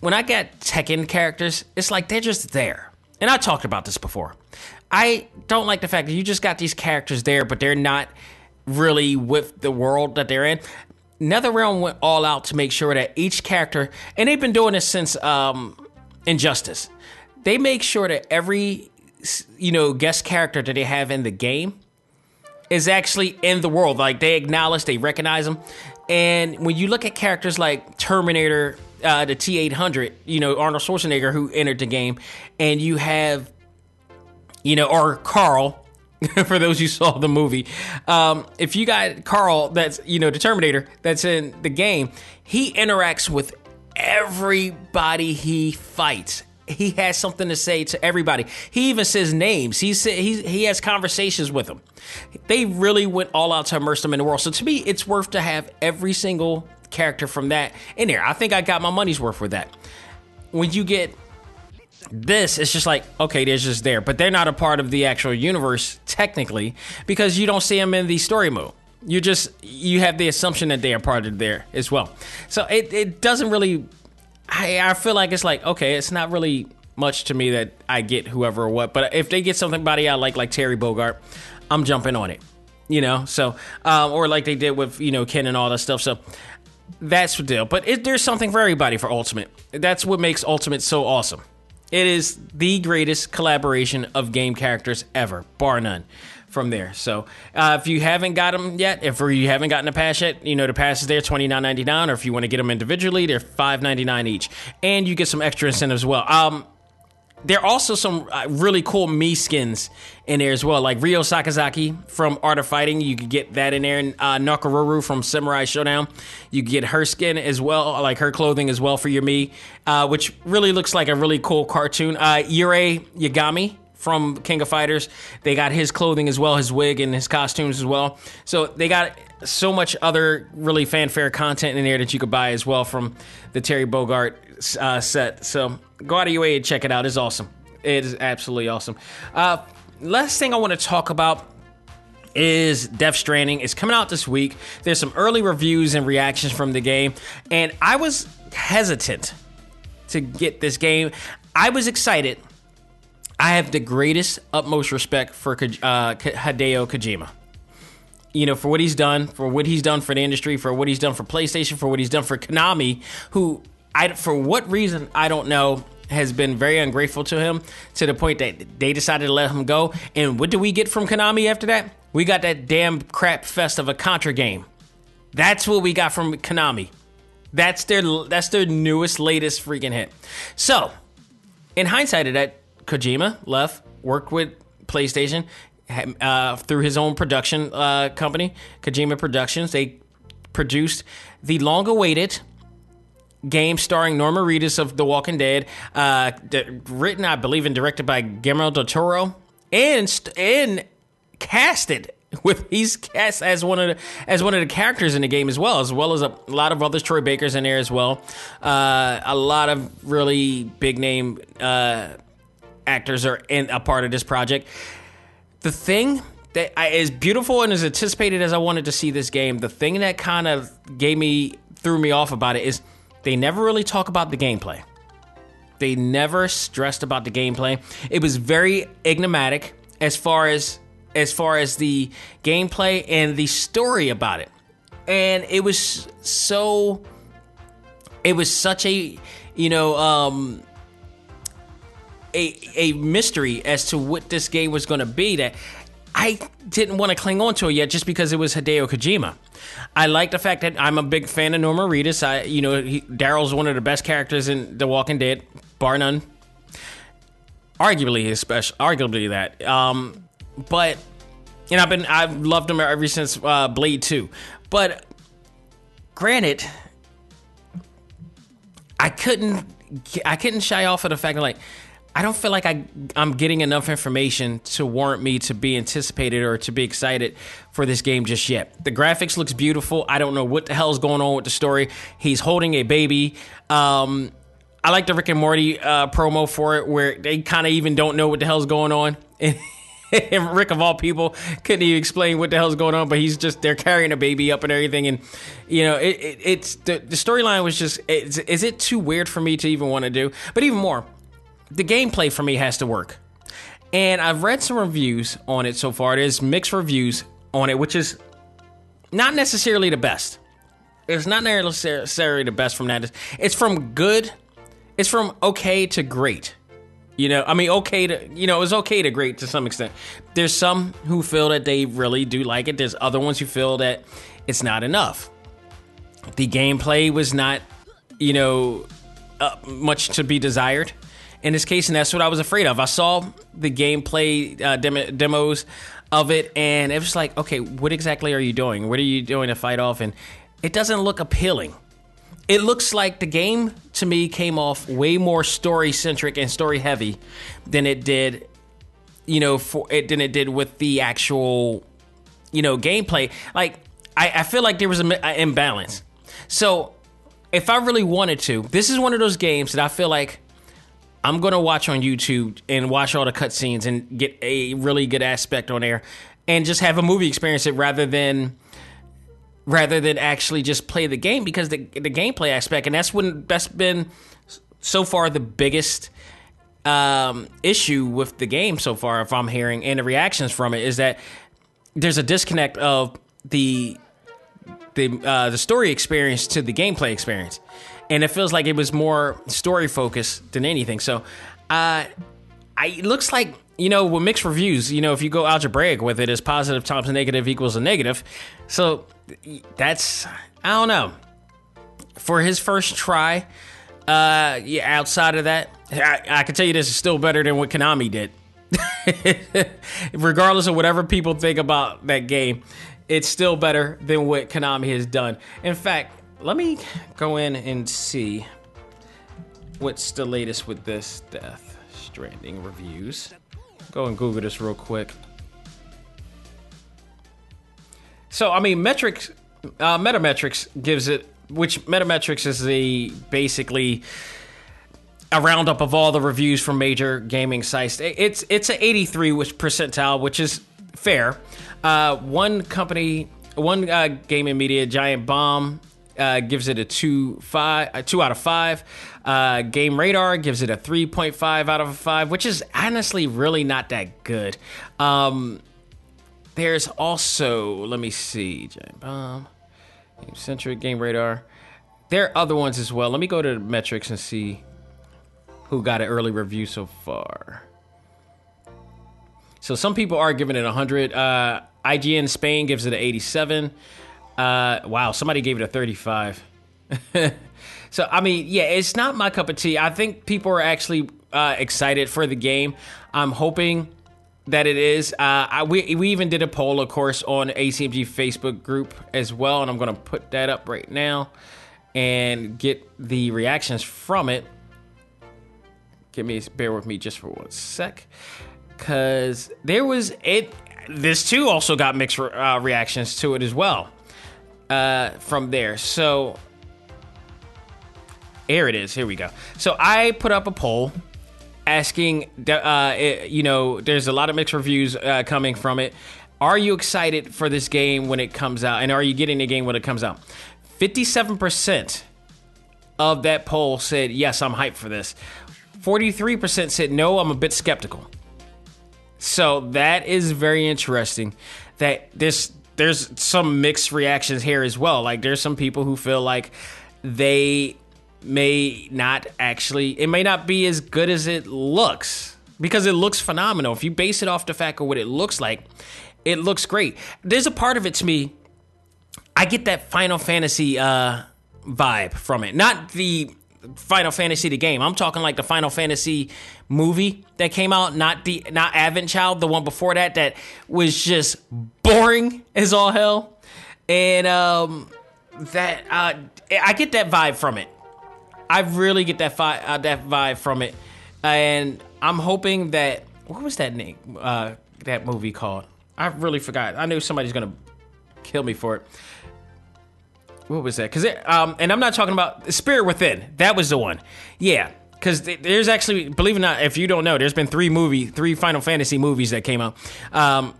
when I get Tekken characters, it's like they're just there. And I talked about this before. I don't like the fact that you just got these characters there, but they're not really with the world that they're in. NetherRealm went all out to make sure that each character, and they've been doing this since um, Injustice. They make sure that every you know guest character that they have in the game is actually in the world. Like they acknowledge, they recognize them. And when you look at characters like Terminator, uh, the T eight hundred, you know Arnold Schwarzenegger who entered the game, and you have, you know, or Carl *laughs* for those who saw the movie. Um, if you got Carl, that's you know the Terminator that's in the game, he interacts with everybody he fights. He has something to say to everybody. He even says names. He he he has conversations with them. They really went all out to immerse them in the world. So to me, it's worth to have every single character from that in there. I think I got my money's worth with that. When you get this it's just like okay they're just there but they're not a part of the actual universe technically because you don't see them in the story mode you just you have the assumption that they are part of there as well so it, it doesn't really I, I feel like it's like okay it's not really much to me that i get whoever or what but if they get somebody i like like terry bogard i'm jumping on it you know? So um, or like they did with you know ken and all that stuff so that's the deal. But it, there's something for everybody for ultimate. That's what makes ultimate so awesome. It is the greatest collaboration of game characters ever, bar none. From there, so uh, if you haven't got them yet, if you haven't gotten a pass yet, you know the pass is there twenty nine ninety nine, or if you want to get them individually, they're five ninety nine each, and you get some extra incentives as well. Um, there are also some uh, really cool Mii skins in there as well, like Ryo Sakazaki from Art of Fighting. You could get that in there, and uh, Nakoruru from Samurai Shodown. You get her skin as well, like her clothing as well for your Mii, uh, which really looks like a really cool cartoon. Uh, Iori Yagami from King of Fighters. They got his clothing as well, his wig and his costumes as well. So they got so much other really fanfare content in there that you could buy as well from the Terry Bogard uh, set. So go out of your way and check it out. It's awesome. It is absolutely awesome. Uh, last thing I want to talk about is Death Stranding. It's coming out this week. There's some early reviews and reactions from the game, and I was hesitant to get this game. I was excited. I have the greatest, utmost respect for uh, Hideo Kojima. You know, for what he's done, for what he's done for the industry, for what he's done for PlayStation, for what he's done for Konami, who, I, for what reason, I don't know, has been very ungrateful to him to the point that they decided to let him go. And what do we get from Konami after that? We got that damn crap fest of a Contra game. That's what we got from Konami. That's their that's their newest, latest freaking hit. So, in hindsight of that, Kojima left, worked with PlayStation uh, through his own production uh, company, Kojima Productions. They produced the long-awaited game starring Norman Reedus of The Walking Dead, uh, written, I believe, and directed by Guillermo del Toro, and and casted *laughs* with he's cast as one of the as one of the characters in the game as well, as well as a lot of others. Troy Baker's in there as well. Uh, a lot of really big name uh, actors are in a part of this project. The thing that I, as beautiful and as anticipated as I wanted to see this game, the thing that kind of gave me threw me off about it is they never really talk about the gameplay. They never stressed about the gameplay. It was very enigmatic as far as as far as the gameplay and the story about it. And it was so it was such a you know um a a mystery as to what this game was going to be that I didn't want to cling on to it yet just because it was Hideo Kojima. I like the fact that I'm a big fan of Norman Reedus. I, you know, Daryl's one of the best characters in The Walking Dead, bar none. Arguably his special, arguably that. Um, but and I've been I've loved him ever since uh, Blade Two. But granted, I couldn't I couldn't shy off of the fact that like I don't feel like I I'm getting enough information to warrant me to be anticipated or to be excited for this game just yet. The graphics looks beautiful. I don't know what the hell's going on with the story. He's holding a baby. Um, I like the Rick and Morty uh, promo for it, where they kind of even don't know what the hell's going on. *laughs* and Rick of all people couldn't even explain what the hell's going on, but he's just they're carrying a baby up and everything, and you know it, it, it's the, the storyline was just is it too weird for me to even want to do? But even more, the gameplay for me has to work, and I've read some reviews on it so far. There's mixed reviews on it, which is not necessarily the best. It's not necessarily the best from that. It's from good. It's from okay to great you know, I mean, okay to, you know, it's okay to great to some extent. There's some who feel that they really do like it. There's other ones who feel that it's not enough. The gameplay was not, you know, uh, much to be desired in this case, and that's what I was afraid of. I saw the gameplay uh, dem- demos of it, and it was like, okay, what exactly are you doing? What are you doing to fight off? And it doesn't look appealing it looks like the game to me came off way more story centric and story heavy than it did you know for it than it did with the actual you know gameplay like i, I feel like there was an imbalance so if i really wanted to this is one of those games that i feel like i'm gonna watch on youtube and watch all the cutscenes and get a really good aspect on there and just have a movie experience it rather than rather than actually just play the game because the the gameplay aspect and that's when that's been so far the biggest um, issue with the game so far if I'm hearing and the reactions from it is that there's a disconnect of the the uh, the story experience to the gameplay experience and it feels like it was more story focused than anything so uh, I it looks like you know with mixed reviews you know if you go algebraic with it is positive times negative equals a negative so that's I don't know. For his first try, uh, yeah, outside of that, I, I can tell you this is still better than what Konami did. *laughs* Regardless of whatever people think about that game, it's still better than what Konami has done. In fact, let me go in and see what's the latest with this Death Stranding reviews. Go and Google this real quick. So I mean, metrics, uh, Metametrics gives it, which Metametrics is the basically a roundup of all the reviews from major gaming sites. It's it's an 83 which percentile, which is fair. Uh, one company, one uh, gaming media, Giant Bomb, uh, gives it a two five, a two out of five. Uh, Game Radar gives it a three point five out of five, which is honestly really not that good. Um, there's also, let me see, Giant Bomb, Game Centric, Game Radar. There are other ones as well. Let me go to the metrics and see who got an early review so far. So some people are giving it 100. Uh, IGN Spain gives it an 87. Uh, wow, somebody gave it a 35. *laughs* so I mean, yeah, it's not my cup of tea. I think people are actually uh, excited for the game. I'm hoping that it is. Uh, I, we we even did a poll, of course, on ACMG Facebook group as well, and I'm going to put that up right now and get the reactions from it. Give me bear with me just for one sec, because there was it. This too also got mixed uh, reactions to it as well uh, from there. So here it is. Here we go. So I put up a poll asking, uh, you know, there's a lot of mixed reviews uh, coming from it. Are you excited for this game when it comes out? And are you getting the game when it comes out? 57% of that poll said, yes, I'm hyped for this. 43% said, no, I'm a bit skeptical. So that is very interesting that this there's some mixed reactions here as well. Like there's some people who feel like they may not actually it may not be as good as it looks because it looks phenomenal. If you base it off the fact of what it looks like, it looks great. There's a part of it to me I get that Final Fantasy uh vibe from it. Not the Final Fantasy the game. I'm talking like the Final Fantasy movie that came out, not the not Advent Child, the one before that that was just boring as all hell. And um that uh I get that vibe from it. I really get that fi- uh, that vibe from it. And I'm hoping that what was that name uh that movie called? I really forgot. I knew somebody's going to kill me for it what was that? Because um, and I'm not talking about Spirit Within. That was the one. Yeah, because there's actually, believe it or not, if you don't know, there's been three movie, three Final Fantasy movies that came out. Um,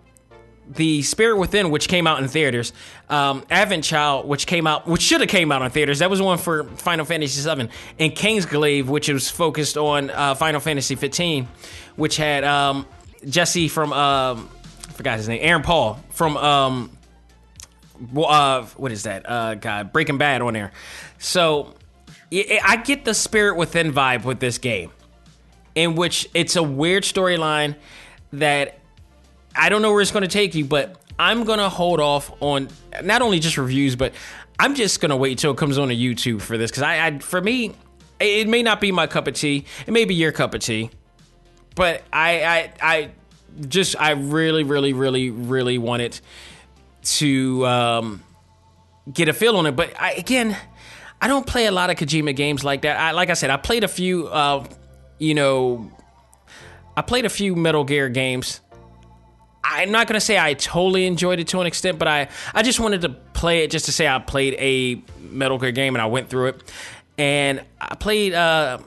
the Spirit Within, which came out in theaters, um, Advent Child, which came out, which should have came out in theaters, that was one for Final Fantasy VII, and Kingsglaive, which was focused on uh, Final Fantasy 15, which had um, Jesse from, um, I forgot his name, Aaron Paul from um, uh, what is that? Uh, God, Breaking Bad on there. So I get the spirit within vibe with this game, in which it's a weird storyline that I don't know where it's going to take you, but I'm going to hold off on not only just reviews, but I'm just going to wait till it comes on to YouTube for this because I, I, for me, it may not be my cup of tea. It may be your cup of tea, but I, I, I just, I really, really, really, really want it to um, get a feel on it. But I, again, I don't play a lot of Kojima games like that. I, like I said, I played a few, uh, you know, I played a few Metal Gear games. I'm not gonna say I totally enjoyed it to an extent, but I I just wanted to play it just to say I played a Metal Gear game and I went through it. And I played uh,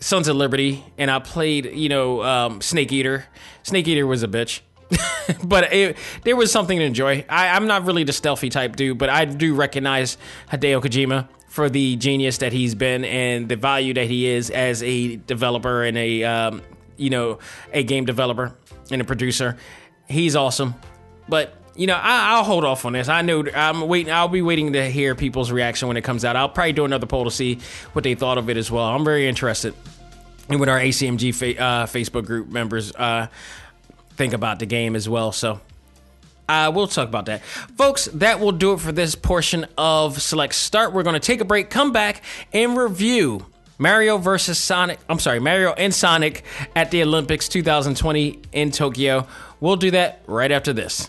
Sons of Liberty and I played you know um, Snake Eater. Snake Eater was a bitch. *laughs* but it, there was something to enjoy. I, am not really the stealthy type dude, but I do recognize Hideo Kojima for the genius that he's been and the value that he is as a developer and a um, you know a game developer and a producer. He's awesome, but you know, I, will hold off on this. I know I'm waiting. I'll be waiting to hear people's reaction when it comes out. I'll probably do another poll to see what they thought of it as well. I'm very interested. And with our ACMG fa- uh, Facebook group members, uh, think about the game as well. So uh, we'll talk about that. Folks, that will do it for this portion of Select Start. We're going to take a break, come back, and review Mario versus Sonic. I'm sorry, Mario and Sonic at the Olympics 2020 in Tokyo. We'll do that right after this.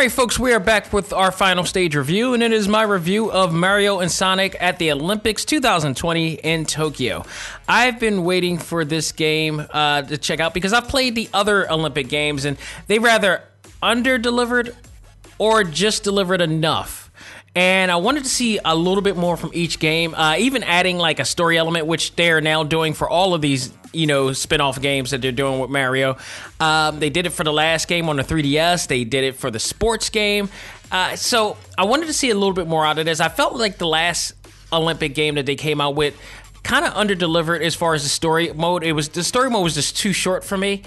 Right, folks, we are back with our final stage review, and it is my review of Mario and Sonic at the Olympics 2020 in Tokyo. I've been waiting for this game uh, to check out because I've played the other Olympic games, and they rather under delivered or just delivered enough. And I wanted to see a little bit more from each game, uh, even adding like a story element, which they're now doing for all of these, you know, spin off games that they're doing with Mario. Um, they did it for the last game on the 3DS, they did it for the sports game. Uh, so I wanted to see a little bit more out of this. I felt like the last Olympic game that they came out with kind of under delivered as far as the story mode. It was the story mode was just too short for me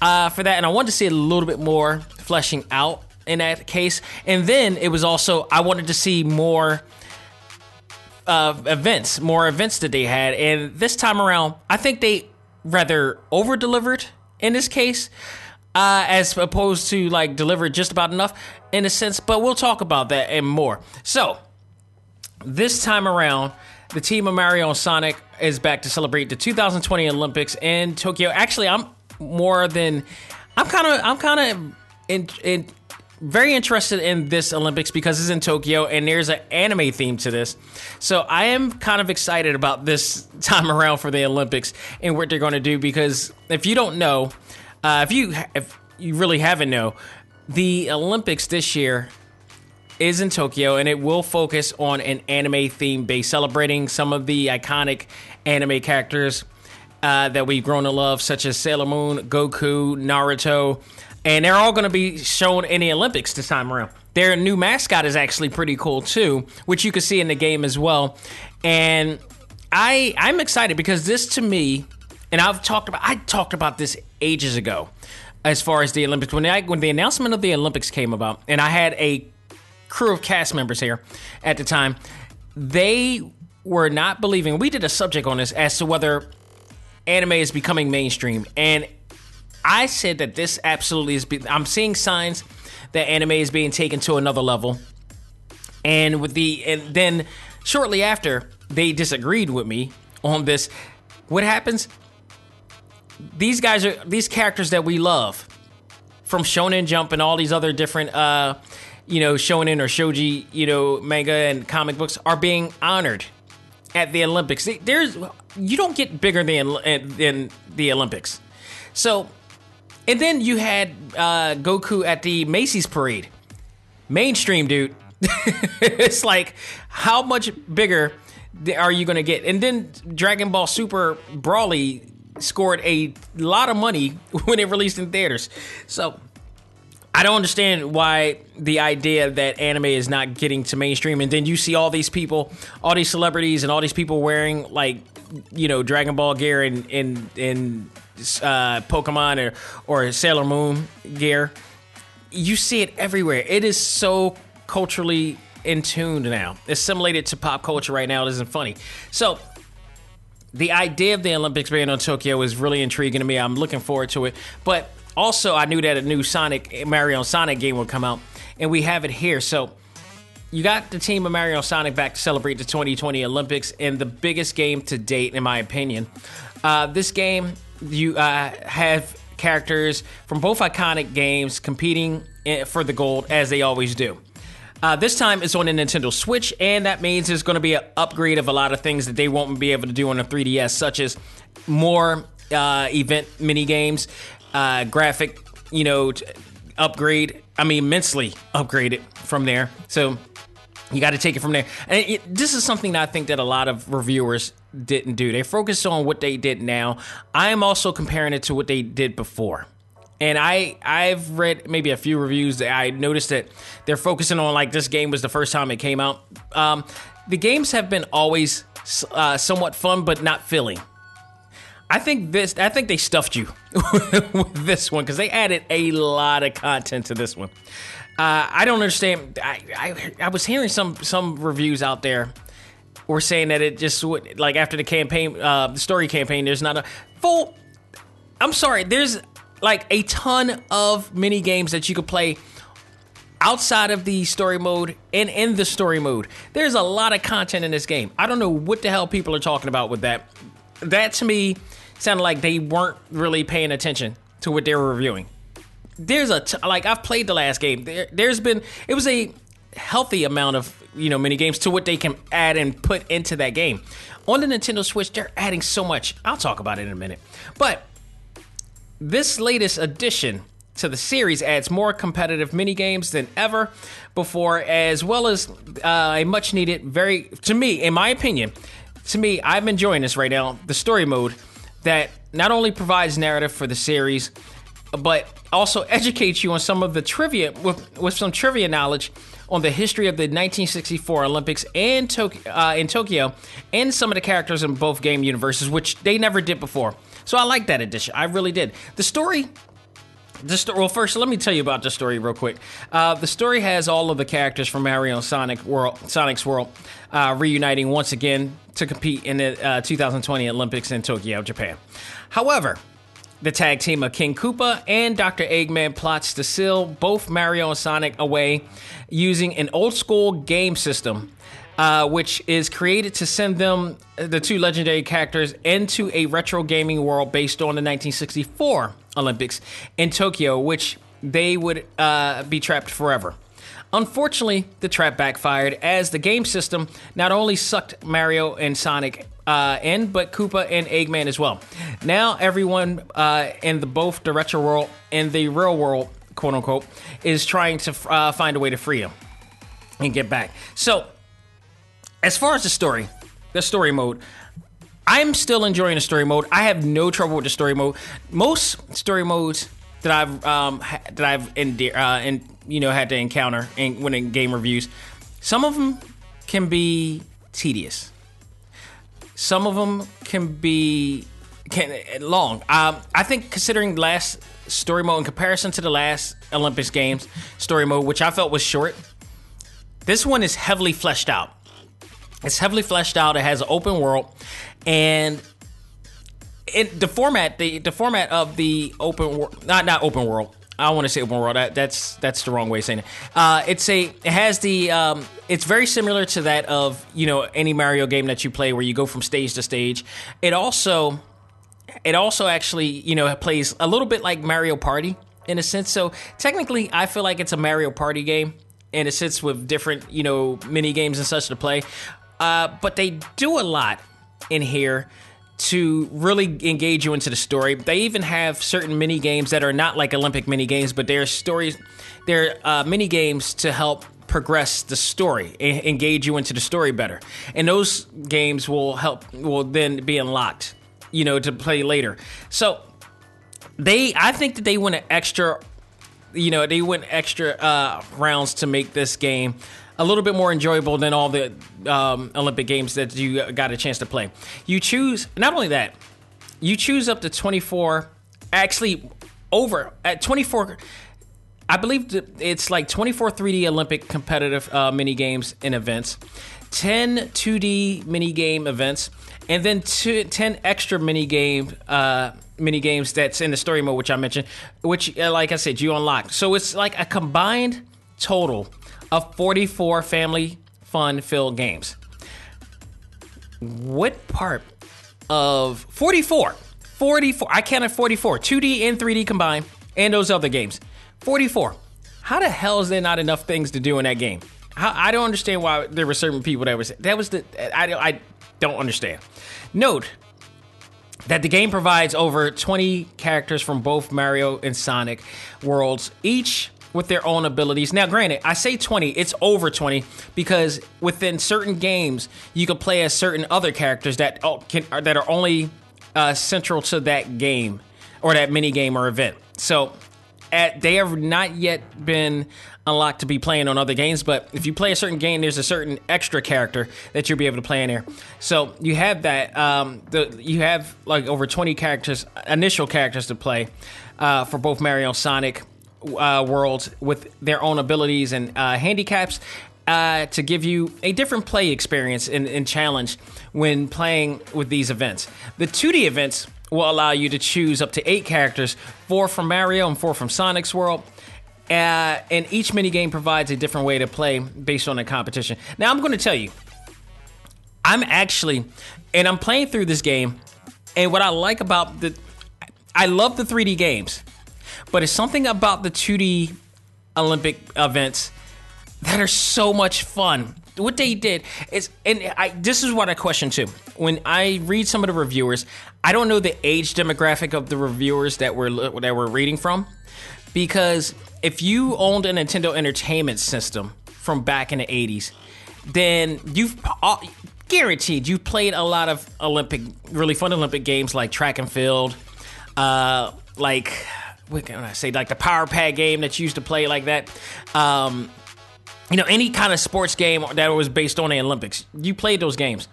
uh, for that, and I wanted to see a little bit more fleshing out in that case. And then it was also I wanted to see more uh, events, more events that they had, and this time around, I think they rather over delivered in this case. Uh, as opposed to like delivered just about enough in a sense, but we'll talk about that and more. So, this time around, the team of Mario and Sonic is back to celebrate the 2020 Olympics in Tokyo. Actually, I'm more than I'm kind of I'm kind of in, in very interested in this Olympics because it's in Tokyo and there's an anime theme to this. So I am kind of excited about this *laughs* time around for the Olympics and what they're going to do because if you don't know, uh, if you if you really haven't know, the Olympics this year is in Tokyo and it will focus on an anime theme based celebrating some of the iconic anime characters uh, that we've grown to love, such as Sailor Moon, Goku, Naruto, and they're all going to be shown in the Olympics this time around. Their new mascot is actually pretty cool too, which you can see in the game as well. And I I'm excited because this to me, and I've talked about I talked about this ages ago, as far as the Olympics when I, when the announcement of the Olympics came about, and I had a crew of cast members here at the time. They were not believing. We did a subject on this as to whether anime is becoming mainstream, and I said that this absolutely is. Be- I'm seeing signs that anime is being taken to another level, and with the and then shortly after they disagreed with me on this. What happens? These guys are these characters that we love from Shonen Jump and all these other different, uh, you know, Shonen or Shojo, you know, manga and comic books are being honored at the Olympics. There's you don't get bigger than than the Olympics. So, and then you had uh, Goku at the Macy's parade, mainstream dude. *laughs* it's like how much bigger are you going to get? And then Dragon Ball Super Broly scored a lot of money *laughs* when it released in theaters. So I don't understand why the idea that anime is not getting to mainstream, and then you see all these people, all these celebrities, and all these people wearing like you know Dragon Ball gear and and and uh, Pokemon or or Sailor Moon gear. You see it everywhere. It is so culturally in tune now, assimilated to pop culture right now. It isn't funny. So the idea of the Olympics being on Tokyo is really intriguing to me. I'm looking forward to it, but also, I knew that a new Sonic Mario Sonic game would come out, and we have it here. So you got the team of Mario Sonic back to celebrate the 2020 Olympics and the biggest game to date, in my opinion. Uh, this game, you uh, have characters from both iconic games competing for the gold as they always do. Uh, this time it's on a Nintendo Switch, and that means there's going to be an upgrade of a lot of things that they won't be able to do on a 3DS, such as more uh, event mini games, uh, graphic, you know, upgrade. I mean, immensely upgraded from there. So you got to take it from there. And it, this is something that I think that a lot of reviewers didn't do. They focus on what they did now. I am also comparing it to what they did before. And I I've read maybe a few reviews that I noticed that they're focusing on like this game was the first time it came out. Um, the games have been always uh, somewhat fun, but not filling. I think this. I think they stuffed you *laughs* with this one because they added a lot of content to this one. Uh, I don't understand. I, I I was hearing some some reviews out there were saying that it just would like after the campaign, uh, the story campaign. There's not a full. I'm sorry. There's like a ton of mini games that you could play outside of the story mode and in the story mode. There's a lot of content in this game. I don't know what the hell people are talking about with that. That to me sounded like they weren't really paying attention to what they were reviewing. There's a t- like I've played the last game. There, there's been it was a healthy amount of you know mini games to what they can add and put into that game. On the Nintendo Switch, they're adding so much. I'll talk about it in a minute. But this latest addition to the series adds more competitive mini games than ever before, as well as uh, a much needed, very to me, in my opinion, to me, I'm enjoying this right now. The story mode that not only provides narrative for the series, but also educates you on some of the trivia with, with some trivia knowledge on the history of the 1964 Olympics and Tokyo, uh, in Tokyo, and some of the characters in both game universes, which they never did before. So I like that addition. I really did. The story. The sto- well, first, let me tell you about the story real quick. Uh, the story has all of the characters from Mario and Sonic World, Sonic's World, uh, reuniting once again to compete in the uh, 2020 Olympics in Tokyo, Japan. However, the tag team of King Koopa and Dr. Eggman plots to seal both Mario and Sonic away using an old school game system, uh, which is created to send them, the two legendary characters, into a retro gaming world based on the 1964 Olympics in Tokyo, which they would uh, be trapped forever. Unfortunately, the trap backfired as the game system not only sucked Mario and Sonic uh, in, but Koopa and Eggman as well. Now, everyone uh, in the both the retro world and the real world, quote unquote, is trying to uh, find a way to free them and get back. So, as far as the story, the story mode, I'm still enjoying the story mode. I have no trouble with the story mode. Most story modes that I've um, ha- that I've in, uh, in you know had to encounter in, when in game reviews, some of them can be tedious. Some of them can be can long. Um, I think considering last story mode in comparison to the last Olympics games story mode, which I felt was short, this one is heavily fleshed out. It's heavily fleshed out. It has an open world, and it, the format the the format of the open world not not open world. I want to say open world. That, that's that's the wrong way of saying it. Uh, it's a it has the um, it's very similar to that of you know any Mario game that you play where you go from stage to stage. It also it also actually you know plays a little bit like Mario Party in a sense. So technically, I feel like it's a Mario Party game in a sense with different you know mini games and such to play. Uh, but they do a lot in here to really engage you into the story. They even have certain mini games that are not like Olympic mini games, but they're stories, they're uh, mini games to help progress the story, engage you into the story better. And those games will help, will then be unlocked, you know, to play later. So they, I think that they went an extra, you know, they went extra uh, rounds to make this game a little bit more enjoyable than all the um, Olympic games that you got a chance to play. You choose not only that, you choose up to 24, actually over at 24. I believe it's like 24 3D Olympic competitive uh, mini games and events, 10 2D mini game events, and then two, 10 extra mini game uh, mini games that's in the story mode, which I mentioned, which, uh, like I said, you unlock. So it's like a combined total of 44 family fun filled games. What part of 44? 44. I counted 44. 2D and 3D combined, and those other games. 44. How the hell is there not enough things to do in that game? How, I don't understand why there were certain people that was that was the I, I don't understand. Note that the game provides over 20 characters from both Mario and Sonic worlds, each with their own abilities. Now, granted, I say 20, it's over 20 because within certain games, you can play as certain other characters that oh, can that are only uh, central to that game or that mini game or event. So, at, they have not yet been unlocked to be playing on other games. But if you play a certain game, there's a certain extra character that you'll be able to play in there. So you have that. Um, the you have like over 20 characters, initial characters to play uh, for both Mario and Sonic uh, worlds with their own abilities and uh, handicaps. Uh, to give you a different play experience and, and challenge when playing with these events. The 2D events will allow you to choose up to eight characters, four from Mario and four from Sonic's world. Uh, and each minigame provides a different way to play based on the competition. Now, I'm going to tell you, I'm actually, and I'm playing through this game, and what I like about the, I love the 3D games, but it's something about the 2D Olympic events that are so much fun. What they did is, and I this is what I question too. When I read some of the reviewers, I don't know the age demographic of the reviewers that we're that we're reading from, because if you owned a Nintendo Entertainment System from back in the '80s, then you've uh, guaranteed you've played a lot of Olympic, really fun Olympic games like track and field, uh, like what can I say, like the Power Pad game that you used to play like that. Um, you know, any kind of sports game that was based on the Olympics, you played those games.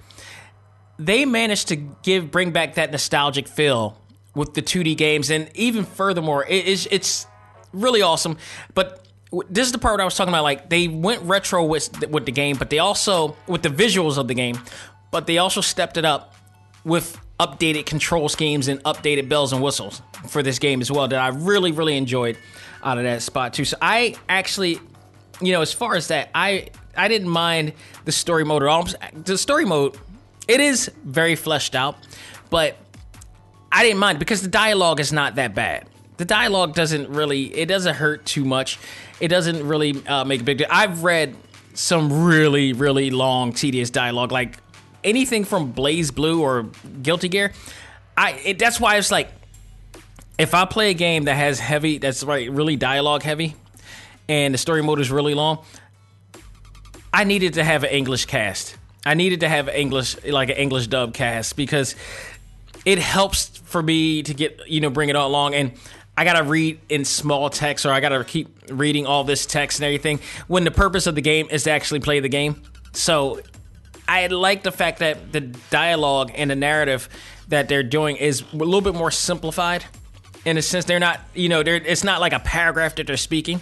They managed to give bring back that nostalgic feel with the 2D games, and even furthermore, it is it's really awesome. But this is the part I was talking about. Like they went retro with with the game, but they also with the visuals of the game, but they also stepped it up with updated control schemes and updated bells and whistles for this game as well. That I really really enjoyed out of that spot too. So I actually you know, as far as that, I I didn't mind the story mode at all. The story mode, it is very fleshed out, but I didn't mind because the dialogue is not that bad. The dialogue doesn't really, it doesn't hurt too much. It doesn't really uh, make a big deal. I've read some really, really long, tedious dialogue, like anything from BlazBlue or Guilty Gear. I it, that's why it's like if I play a game that has heavy, that's right, really dialogue heavy, and the story mode is really long, I needed to have an English cast. I needed to have English, like an English dub cast, because it helps for me to get, you know, bring it all along. And I gotta read in small text, or I gotta keep reading all this text and everything. When the purpose of the game is to actually play the game, so I like the fact that the dialogue and the narrative that they're doing is a little bit more simplified. In a sense, they're not, you know, they're, it's not like a paragraph that they're speaking.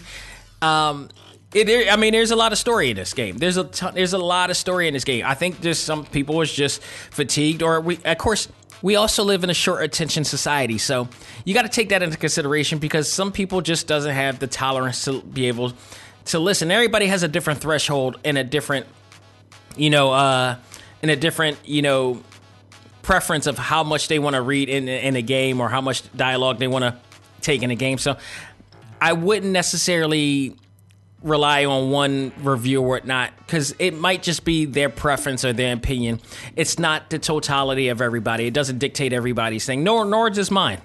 Um, it, I mean, there's a lot of story in this game. There's a ton, there's a lot of story in this game. I think just some people was just fatigued, or we, of course, we also live in a short attention society, so you got to take that into consideration because some people just doesn't have the tolerance to be able to listen. Everybody has a different threshold and a different, you know, uh, and a different, you know, preference of how much they want to read in in a game or how much dialogue they want to take in a game. So I wouldn't necessarily rely on one review or whatnot because it might just be their preference or their opinion. It's not the totality of everybody. It doesn't dictate everybody's thing, nor nor does mine.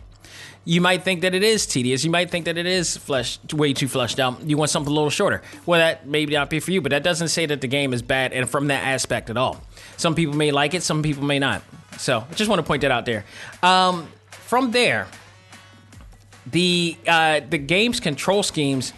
You might think that it is tedious. You might think that it is fleshed, way too fleshed out. You want something a little shorter. Well, that may not be for you, but that doesn't say that the game is bad and from that aspect at all. Some people may like it, some people may not. So I just want to point that out there. Um, from there, the uh, the game's control schemes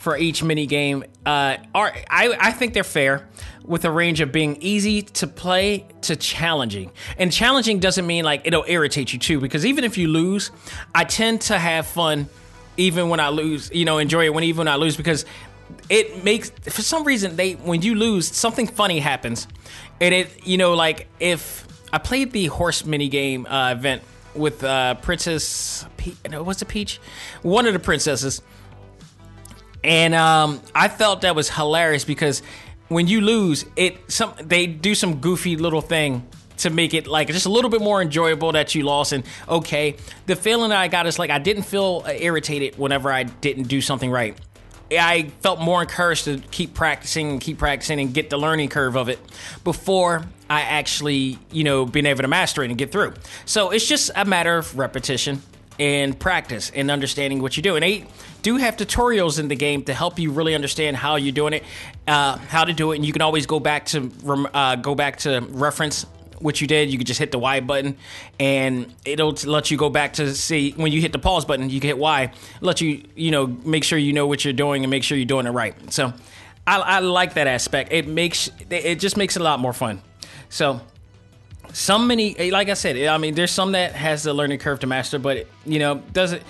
for each mini game uh, are I, I think they're fair with a range of being easy to play to challenging. And challenging doesn't mean like it'll irritate you too, because even if you lose, I tend to have fun even when I lose, you know, enjoy it when even when I lose because it makes for some reason they when you lose something funny happens. And it you know like if i played the horse mini game uh, event with uh, princess Pe- no, what's the peach? One of the princesses. And um, i felt that was hilarious because when you lose it some they do some goofy little thing to make it like just a little bit more enjoyable that you lost and okay the feeling that i got is like i didn't feel uh, irritated whenever i didn't do something right I felt more encouraged to keep practicing and keep practicing and get the learning curve of it before I actually, you know, being able to master it and get through. So it's just a matter of repetition and practice and understanding what you do. And they do have tutorials in the game to help you really understand how you're doing it, uh, how to do it, and you can always go back to uh, go back to reference what you did, you could just hit the Y button, and it'll let you go back to see when you hit the pause button. You can hit Y, let you you know make sure you know what you're doing and make sure you're doing it right. So I, I like that aspect. It makes it just makes it a lot more fun. So some many like I said, I mean, there's some that has the learning curve to master, but you know doesn't.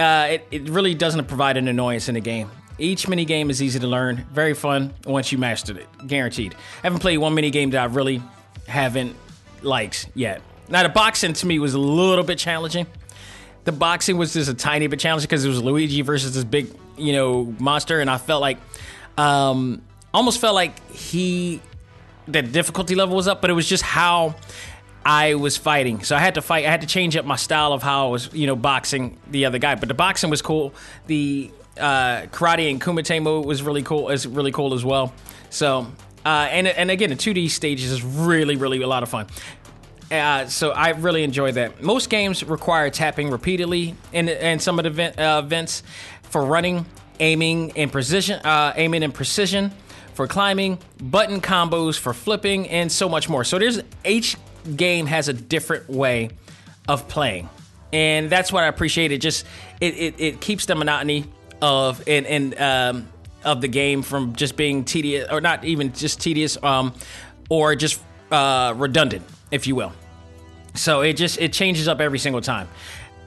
Uh, it, it really doesn't provide an annoyance in the game. Each mini game is easy to learn, very fun once you mastered it, guaranteed. I haven't played one mini game that I really haven't liked yet. Now the boxing to me was a little bit challenging. The boxing was just a tiny bit challenging because it was Luigi versus this big, you know, monster, and I felt like, um, almost felt like he, the difficulty level was up, but it was just how I was fighting. So I had to fight. I had to change up my style of how I was, you know, boxing the other guy. But the boxing was cool. The uh, karate and kumite mode was really cool. Is really cool as well. So uh, and and again, the 2D stages is really really a lot of fun. Uh, so I really enjoy that. Most games require tapping repeatedly and and some of the event, uh, events for running, aiming, and precision, uh, aiming and precision for climbing, button combos for flipping, and so much more. So there's each game has a different way of playing, and that's what I appreciate. It just it it, it keeps the monotony of and and um, of the game from just being tedious or not even just tedious um, or just uh, redundant, if you will. So it just it changes up every single time.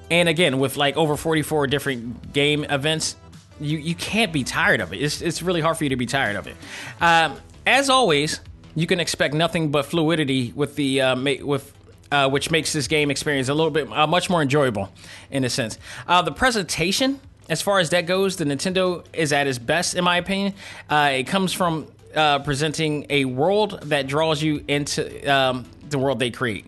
And again, with like over 44 different game events, you you can't be tired of it. It's it's really hard for you to be tired of it. Um, as always, you can expect nothing but fluidity with the uh, ma- with. Uh, which makes this game experience a little bit uh, much more enjoyable in a sense. Uh, the presentation, as far as that goes, the Nintendo is at its best, in my opinion. Uh, it comes from uh, presenting a world that draws you into um, the world they create.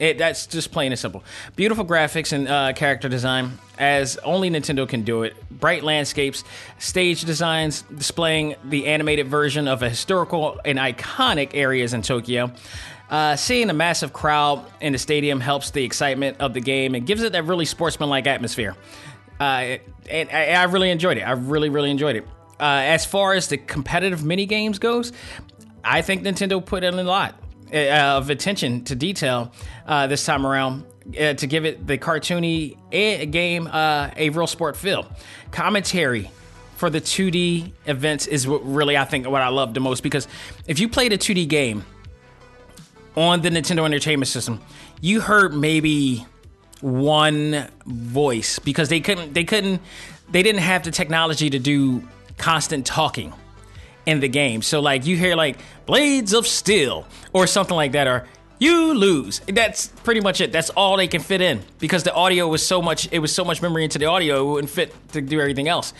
It, that's just plain and simple. Beautiful graphics and uh, character design, as only Nintendo can do it. Bright landscapes, stage designs displaying the animated version of a historical and iconic areas in Tokyo. Uh, seeing a massive crowd in the stadium helps the excitement of the game and gives it that really sportsmanlike atmosphere. Uh, and I, I really enjoyed it. I really, really enjoyed it. Uh, as far as the competitive mini games goes, I think Nintendo put in a lot of attention to detail uh, this time around uh, to give it the cartoony a- game uh, a real sport feel. Commentary for the 2D events is what really I think what I love the most because if you played a 2D game on the Nintendo Entertainment System, you heard maybe one voice because they couldn't they couldn't they didn't have the technology to do constant talking in the game. So like you hear like blades of steel or something like that or you lose. That's pretty much it. That's all they can fit in because the audio was so much it was so much memory into the audio it wouldn't fit to do everything else.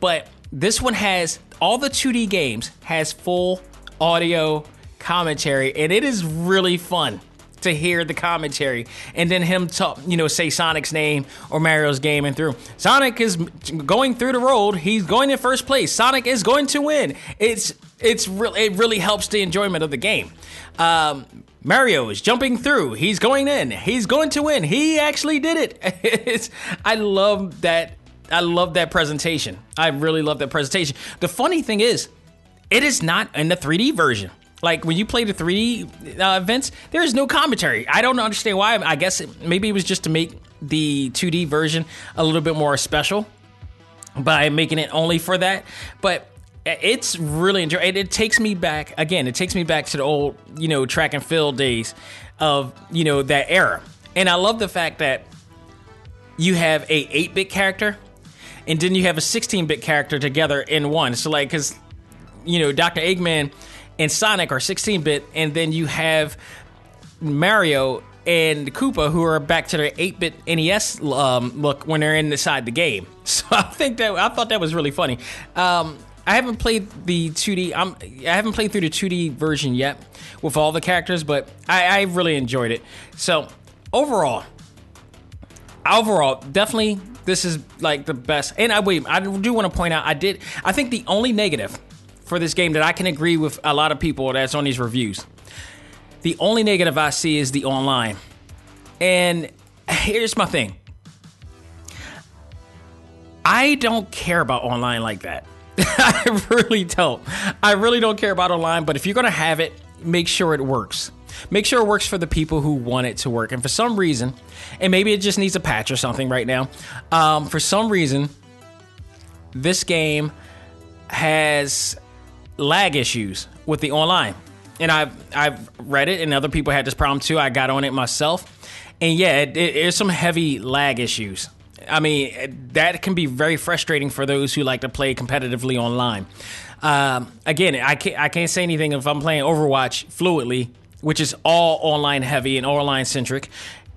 But this one has all the 2D games has full audio commentary and it is really fun to hear the commentary and then him talk, you know, say Sonic's name or Mario's game and through. Sonic is going through the road. He's going in first place. Sonic is going to win. It's it's really it really helps the enjoyment of the game. Um, Mario is jumping through. He's going in. He's going to win. He actually did it. *laughs* it's, I love that. I love that presentation. I really love that presentation. The funny thing is, it is not in the 3D version. Like when you play the 3D uh, events, there is no commentary. I don't understand why. I guess it, maybe it was just to make the 2D version a little bit more special by making it only for that. But it's really enjoyable. It, it takes me back again. It takes me back to the old, you know, track and field days of you know that era. And I love the fact that you have a 8-bit character and then you have a 16-bit character together in one. So like, because you know, Dr. Eggman and Sonic are 16-bit, and then you have Mario and Koopa who are back to their 8-bit NES um, look when they're inside the game. *laughs* So I think that I thought that was really funny. Um, I haven't played the 2D. I'm, I haven't played through the 2D version yet with all the characters, but I, I really enjoyed it. So overall, overall, definitely this is like the best. And I wait, I do want to point out, I did. I think the only negative for this game that I can agree with a lot of people that's on these reviews. The only negative I see is the online. And here's my thing. I don't care about online like that. *laughs* I really don't. I really don't care about online, but if you're going to have it, make sure it works. Make sure it works for the people who want it to work. And for some reason, and maybe it just needs a patch or something right now, um, for some reason, this game has lag issues with the online. And I've I've read it, and other people had this problem too. I got on it myself, and yeah, it, it, there's some heavy lag issues. I mean, that can be very frustrating for those who like to play competitively online. Um, again, I can't, I can't say anything if I'm playing Overwatch fluidly, which is all online heavy and online centric,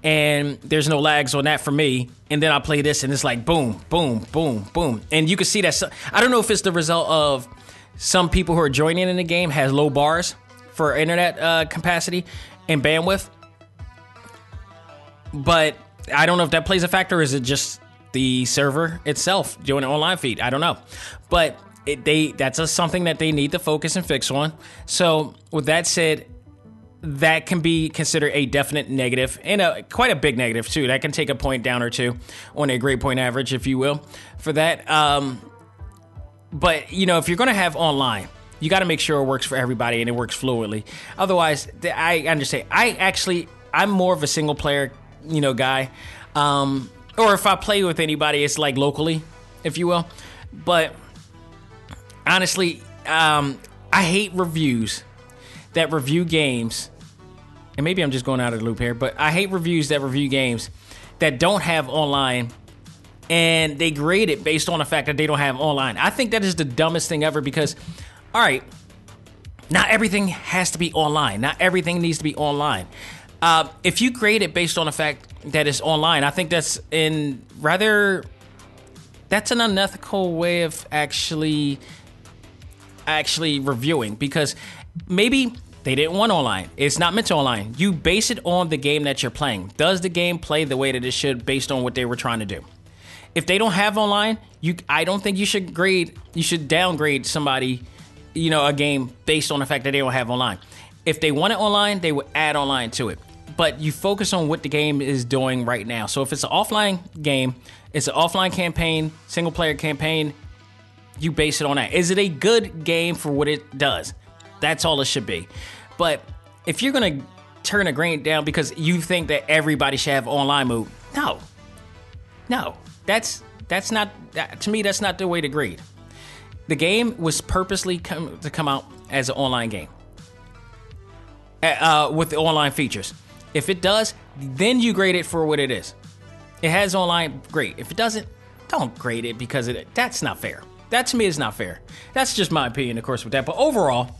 and there's no lags on that for me. And then I play this, and it's like boom, boom, boom, boom, and you can see that. I don't know if it's the result of some people who are joining in the game has low bars for internet uh, capacity and bandwidth but I don't know if that plays a factor. Or is it just the server itself doing an online feed? I don't know, but it, they that's a, something that they need to focus and fix on. So with that said, that can be considered a definite negative and a quite a big negative too. That can take a point down or two on a grade point average, if you will, for that. Um, but you know, if you're going to have online, you got to make sure it works for everybody and it works fluidly. Otherwise, I understand. I actually, I'm more of a single player, you know, guy. Um, or if I play with anybody, it's like locally, if you will. But honestly, um, I hate reviews that review games, and maybe I'm just going out of the loop here, but I hate reviews that review games that don't have online and they grade it based on the fact that they don't have online. I think that is the dumbest thing ever because, all right, not everything has to be online. Not everything needs to be online. Uh, if you grade it based on the fact that it's online, I think that's in rather that's an unethical way of actually actually reviewing because maybe they didn't want online. It's not meant to online. You base it on the game that you're playing. Does the game play the way that it should based on what they were trying to do? If they don't have online, you I don't think you should grade you should downgrade somebody, you know, a game based on the fact that they don't have online. If they want it online, they would add online to it. But you focus on what the game is doing right now. So if it's an offline game, it's an offline campaign, single player campaign, you base it on that. Is it a good game for what it does? That's all it should be. But if you're gonna turn a grain down because you think that everybody should have online mode, no, no, that's that's not that, to me. That's not the way to grade. The game was purposely come, to come out as an online game uh, with the online features. If it does, then you grade it for what it is. It has online, great. If it doesn't, don't grade it because it. That's not fair. That to me is not fair. That's just my opinion, of course, with that. But overall,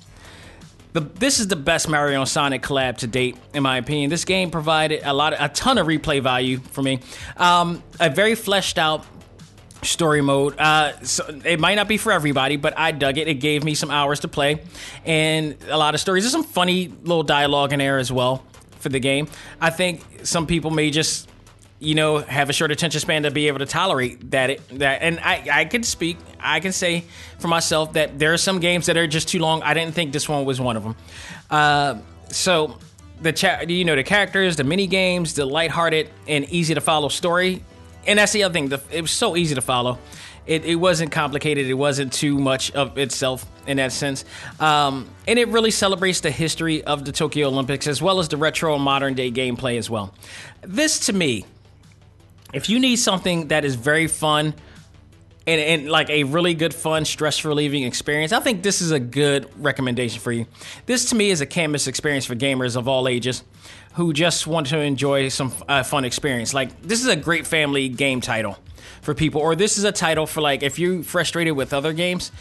the, this is the best Mario and Sonic collab to date, in my opinion. This game provided a lot, of, a ton of replay value for me. Um, a very fleshed out story mode. Uh, so it might not be for everybody, but I dug it. It gave me some hours to play and a lot of stories. There's some funny little dialogue in there as well for the game. I think some people may just you know have a short attention span to be able to tolerate that it, that and I I can speak I can say for myself that there are some games that are just too long. I didn't think this one was one of them. Uh, so the chat you know the characters, the mini games, the lighthearted and easy to follow story, and that's the other thing. The, it was so easy to follow. It, it wasn't complicated. It wasn't too much of itself in that sense. Um, and it really celebrates the history of the Tokyo Olympics as well as the retro and modern day gameplay as well. This to me if you need something that is very fun and, and, like a really good fun stress relieving experience i think this is a good recommendation for you. This to me is a canvas experience for gamers of all ages who just want to enjoy some uh, fun experience. Like this is a great family game title for people or this is a title for like if you're frustrated with other games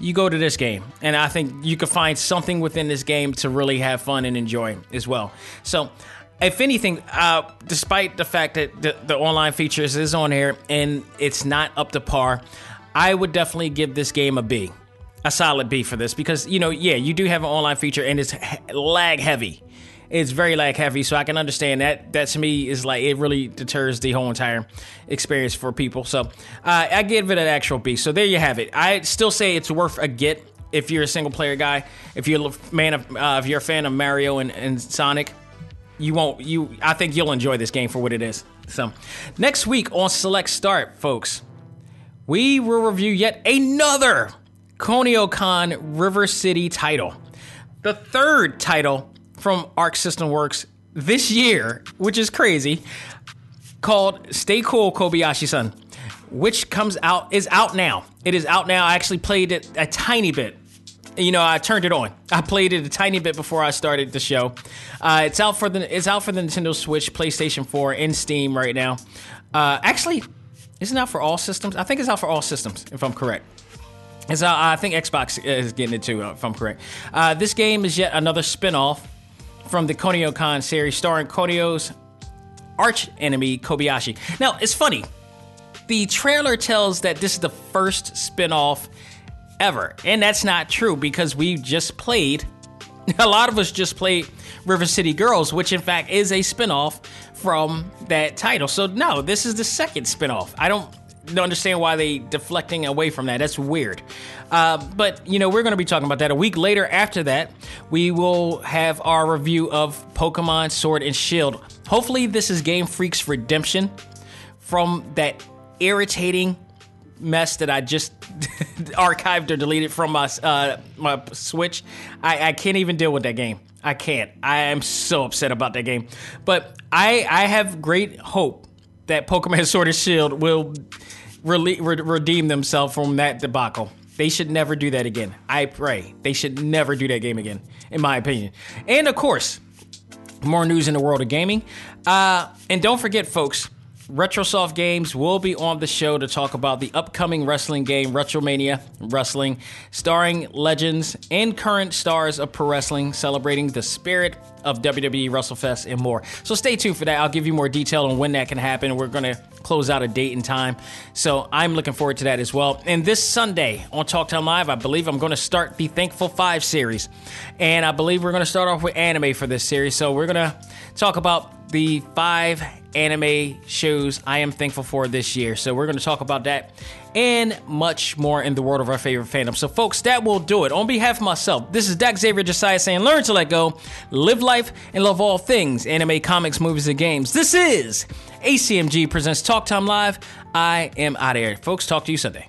you go to this game. And i think you can find something within this game to really have fun and enjoy as well. So if anything, uh, despite the fact that the, the online features is on here and it's not up to par, I would definitely give this game a B, a solid B for this because you know, yeah, you do have an online feature and it's lag heavy. It's very lag heavy, so I can understand that. That to me is like it really deters the whole entire experience for people. So uh, I give it an actual B. So there you have it. I still say it's worth a get if you're a single player guy. If you're a man of, uh, if you're a fan of Mario and, and Sonic you won't you I think you'll enjoy this game for what it is. So, next week on Select Start, folks, we will review yet another Kunio-kun River City title. The third title from Arc System Works this year, which is crazy, called Stay Cool Kobayashi-san, which comes out is out now. It is out now. I actually played it a tiny bit you know, I turned it on. I played it a tiny bit before I started the show. Uh, it's out for the it's out for the Nintendo Switch, PlayStation 4, and Steam right now. Uh, actually, isn't out for all systems? I think it's out for all systems, if I'm correct. It's out, I think Xbox is getting it too, if I'm correct. Uh, this game is yet another spin-off from the Kunio-kun series, starring Kunio's arch enemy Kobayashi. Now, it's funny. The trailer tells that this is the first spin-off ever. And that's not true because we just played *laughs* A lot of us just played River City Girls, which in fact is a spinoff from that title. So no, this is the second spinoff. I don't don't understand why they deflecting away from that. That's weird. Uh, but you know, we're going to be talking about that a week later. After that, we will have our review of Pokemon Sword and Shield. Hopefully, this is Game Freak's redemption from that irritating mess that I just *laughs* archived or deleted from my uh, my Switch. I, I can't even deal with that game. I can't. I am so upset about that game. But I I have great hope that Pokemon *laughs* Sword and Shield will re- re- redeem themselves from that debacle. They should never do that again. I pray they should never do that game again, in my opinion. And of course, more news in the world of gaming. Uh, and don't forget, folks, Retrosoft Games will be on the show to talk about the upcoming wrestling game Retromania Wrestling, starring legends and current stars of pro wrestling, celebrating the spirit of WWE WrestleFest and more. So stay tuned for that. I'll give you more detail on when that can happen. We're going to close out a date and time. So I'm looking forward to that as well. And this Sunday on Talktown Live, I believe I'm going to start the Thankful Five series. And I believe we're going to start off with anime for this series. So we're going to talk about the five anime shows I am thankful for this year. So we're going to talk about that and much more in the world of our favorite fandom. So, folks, that will do it. On behalf of myself, this is Dak Xavier Josiah saying, learn to let go, live life, and love all things anime, comics, movies, and games. This is ACMG Presents Talk Time Live. I am out of here. Folks, talk to you Sunday.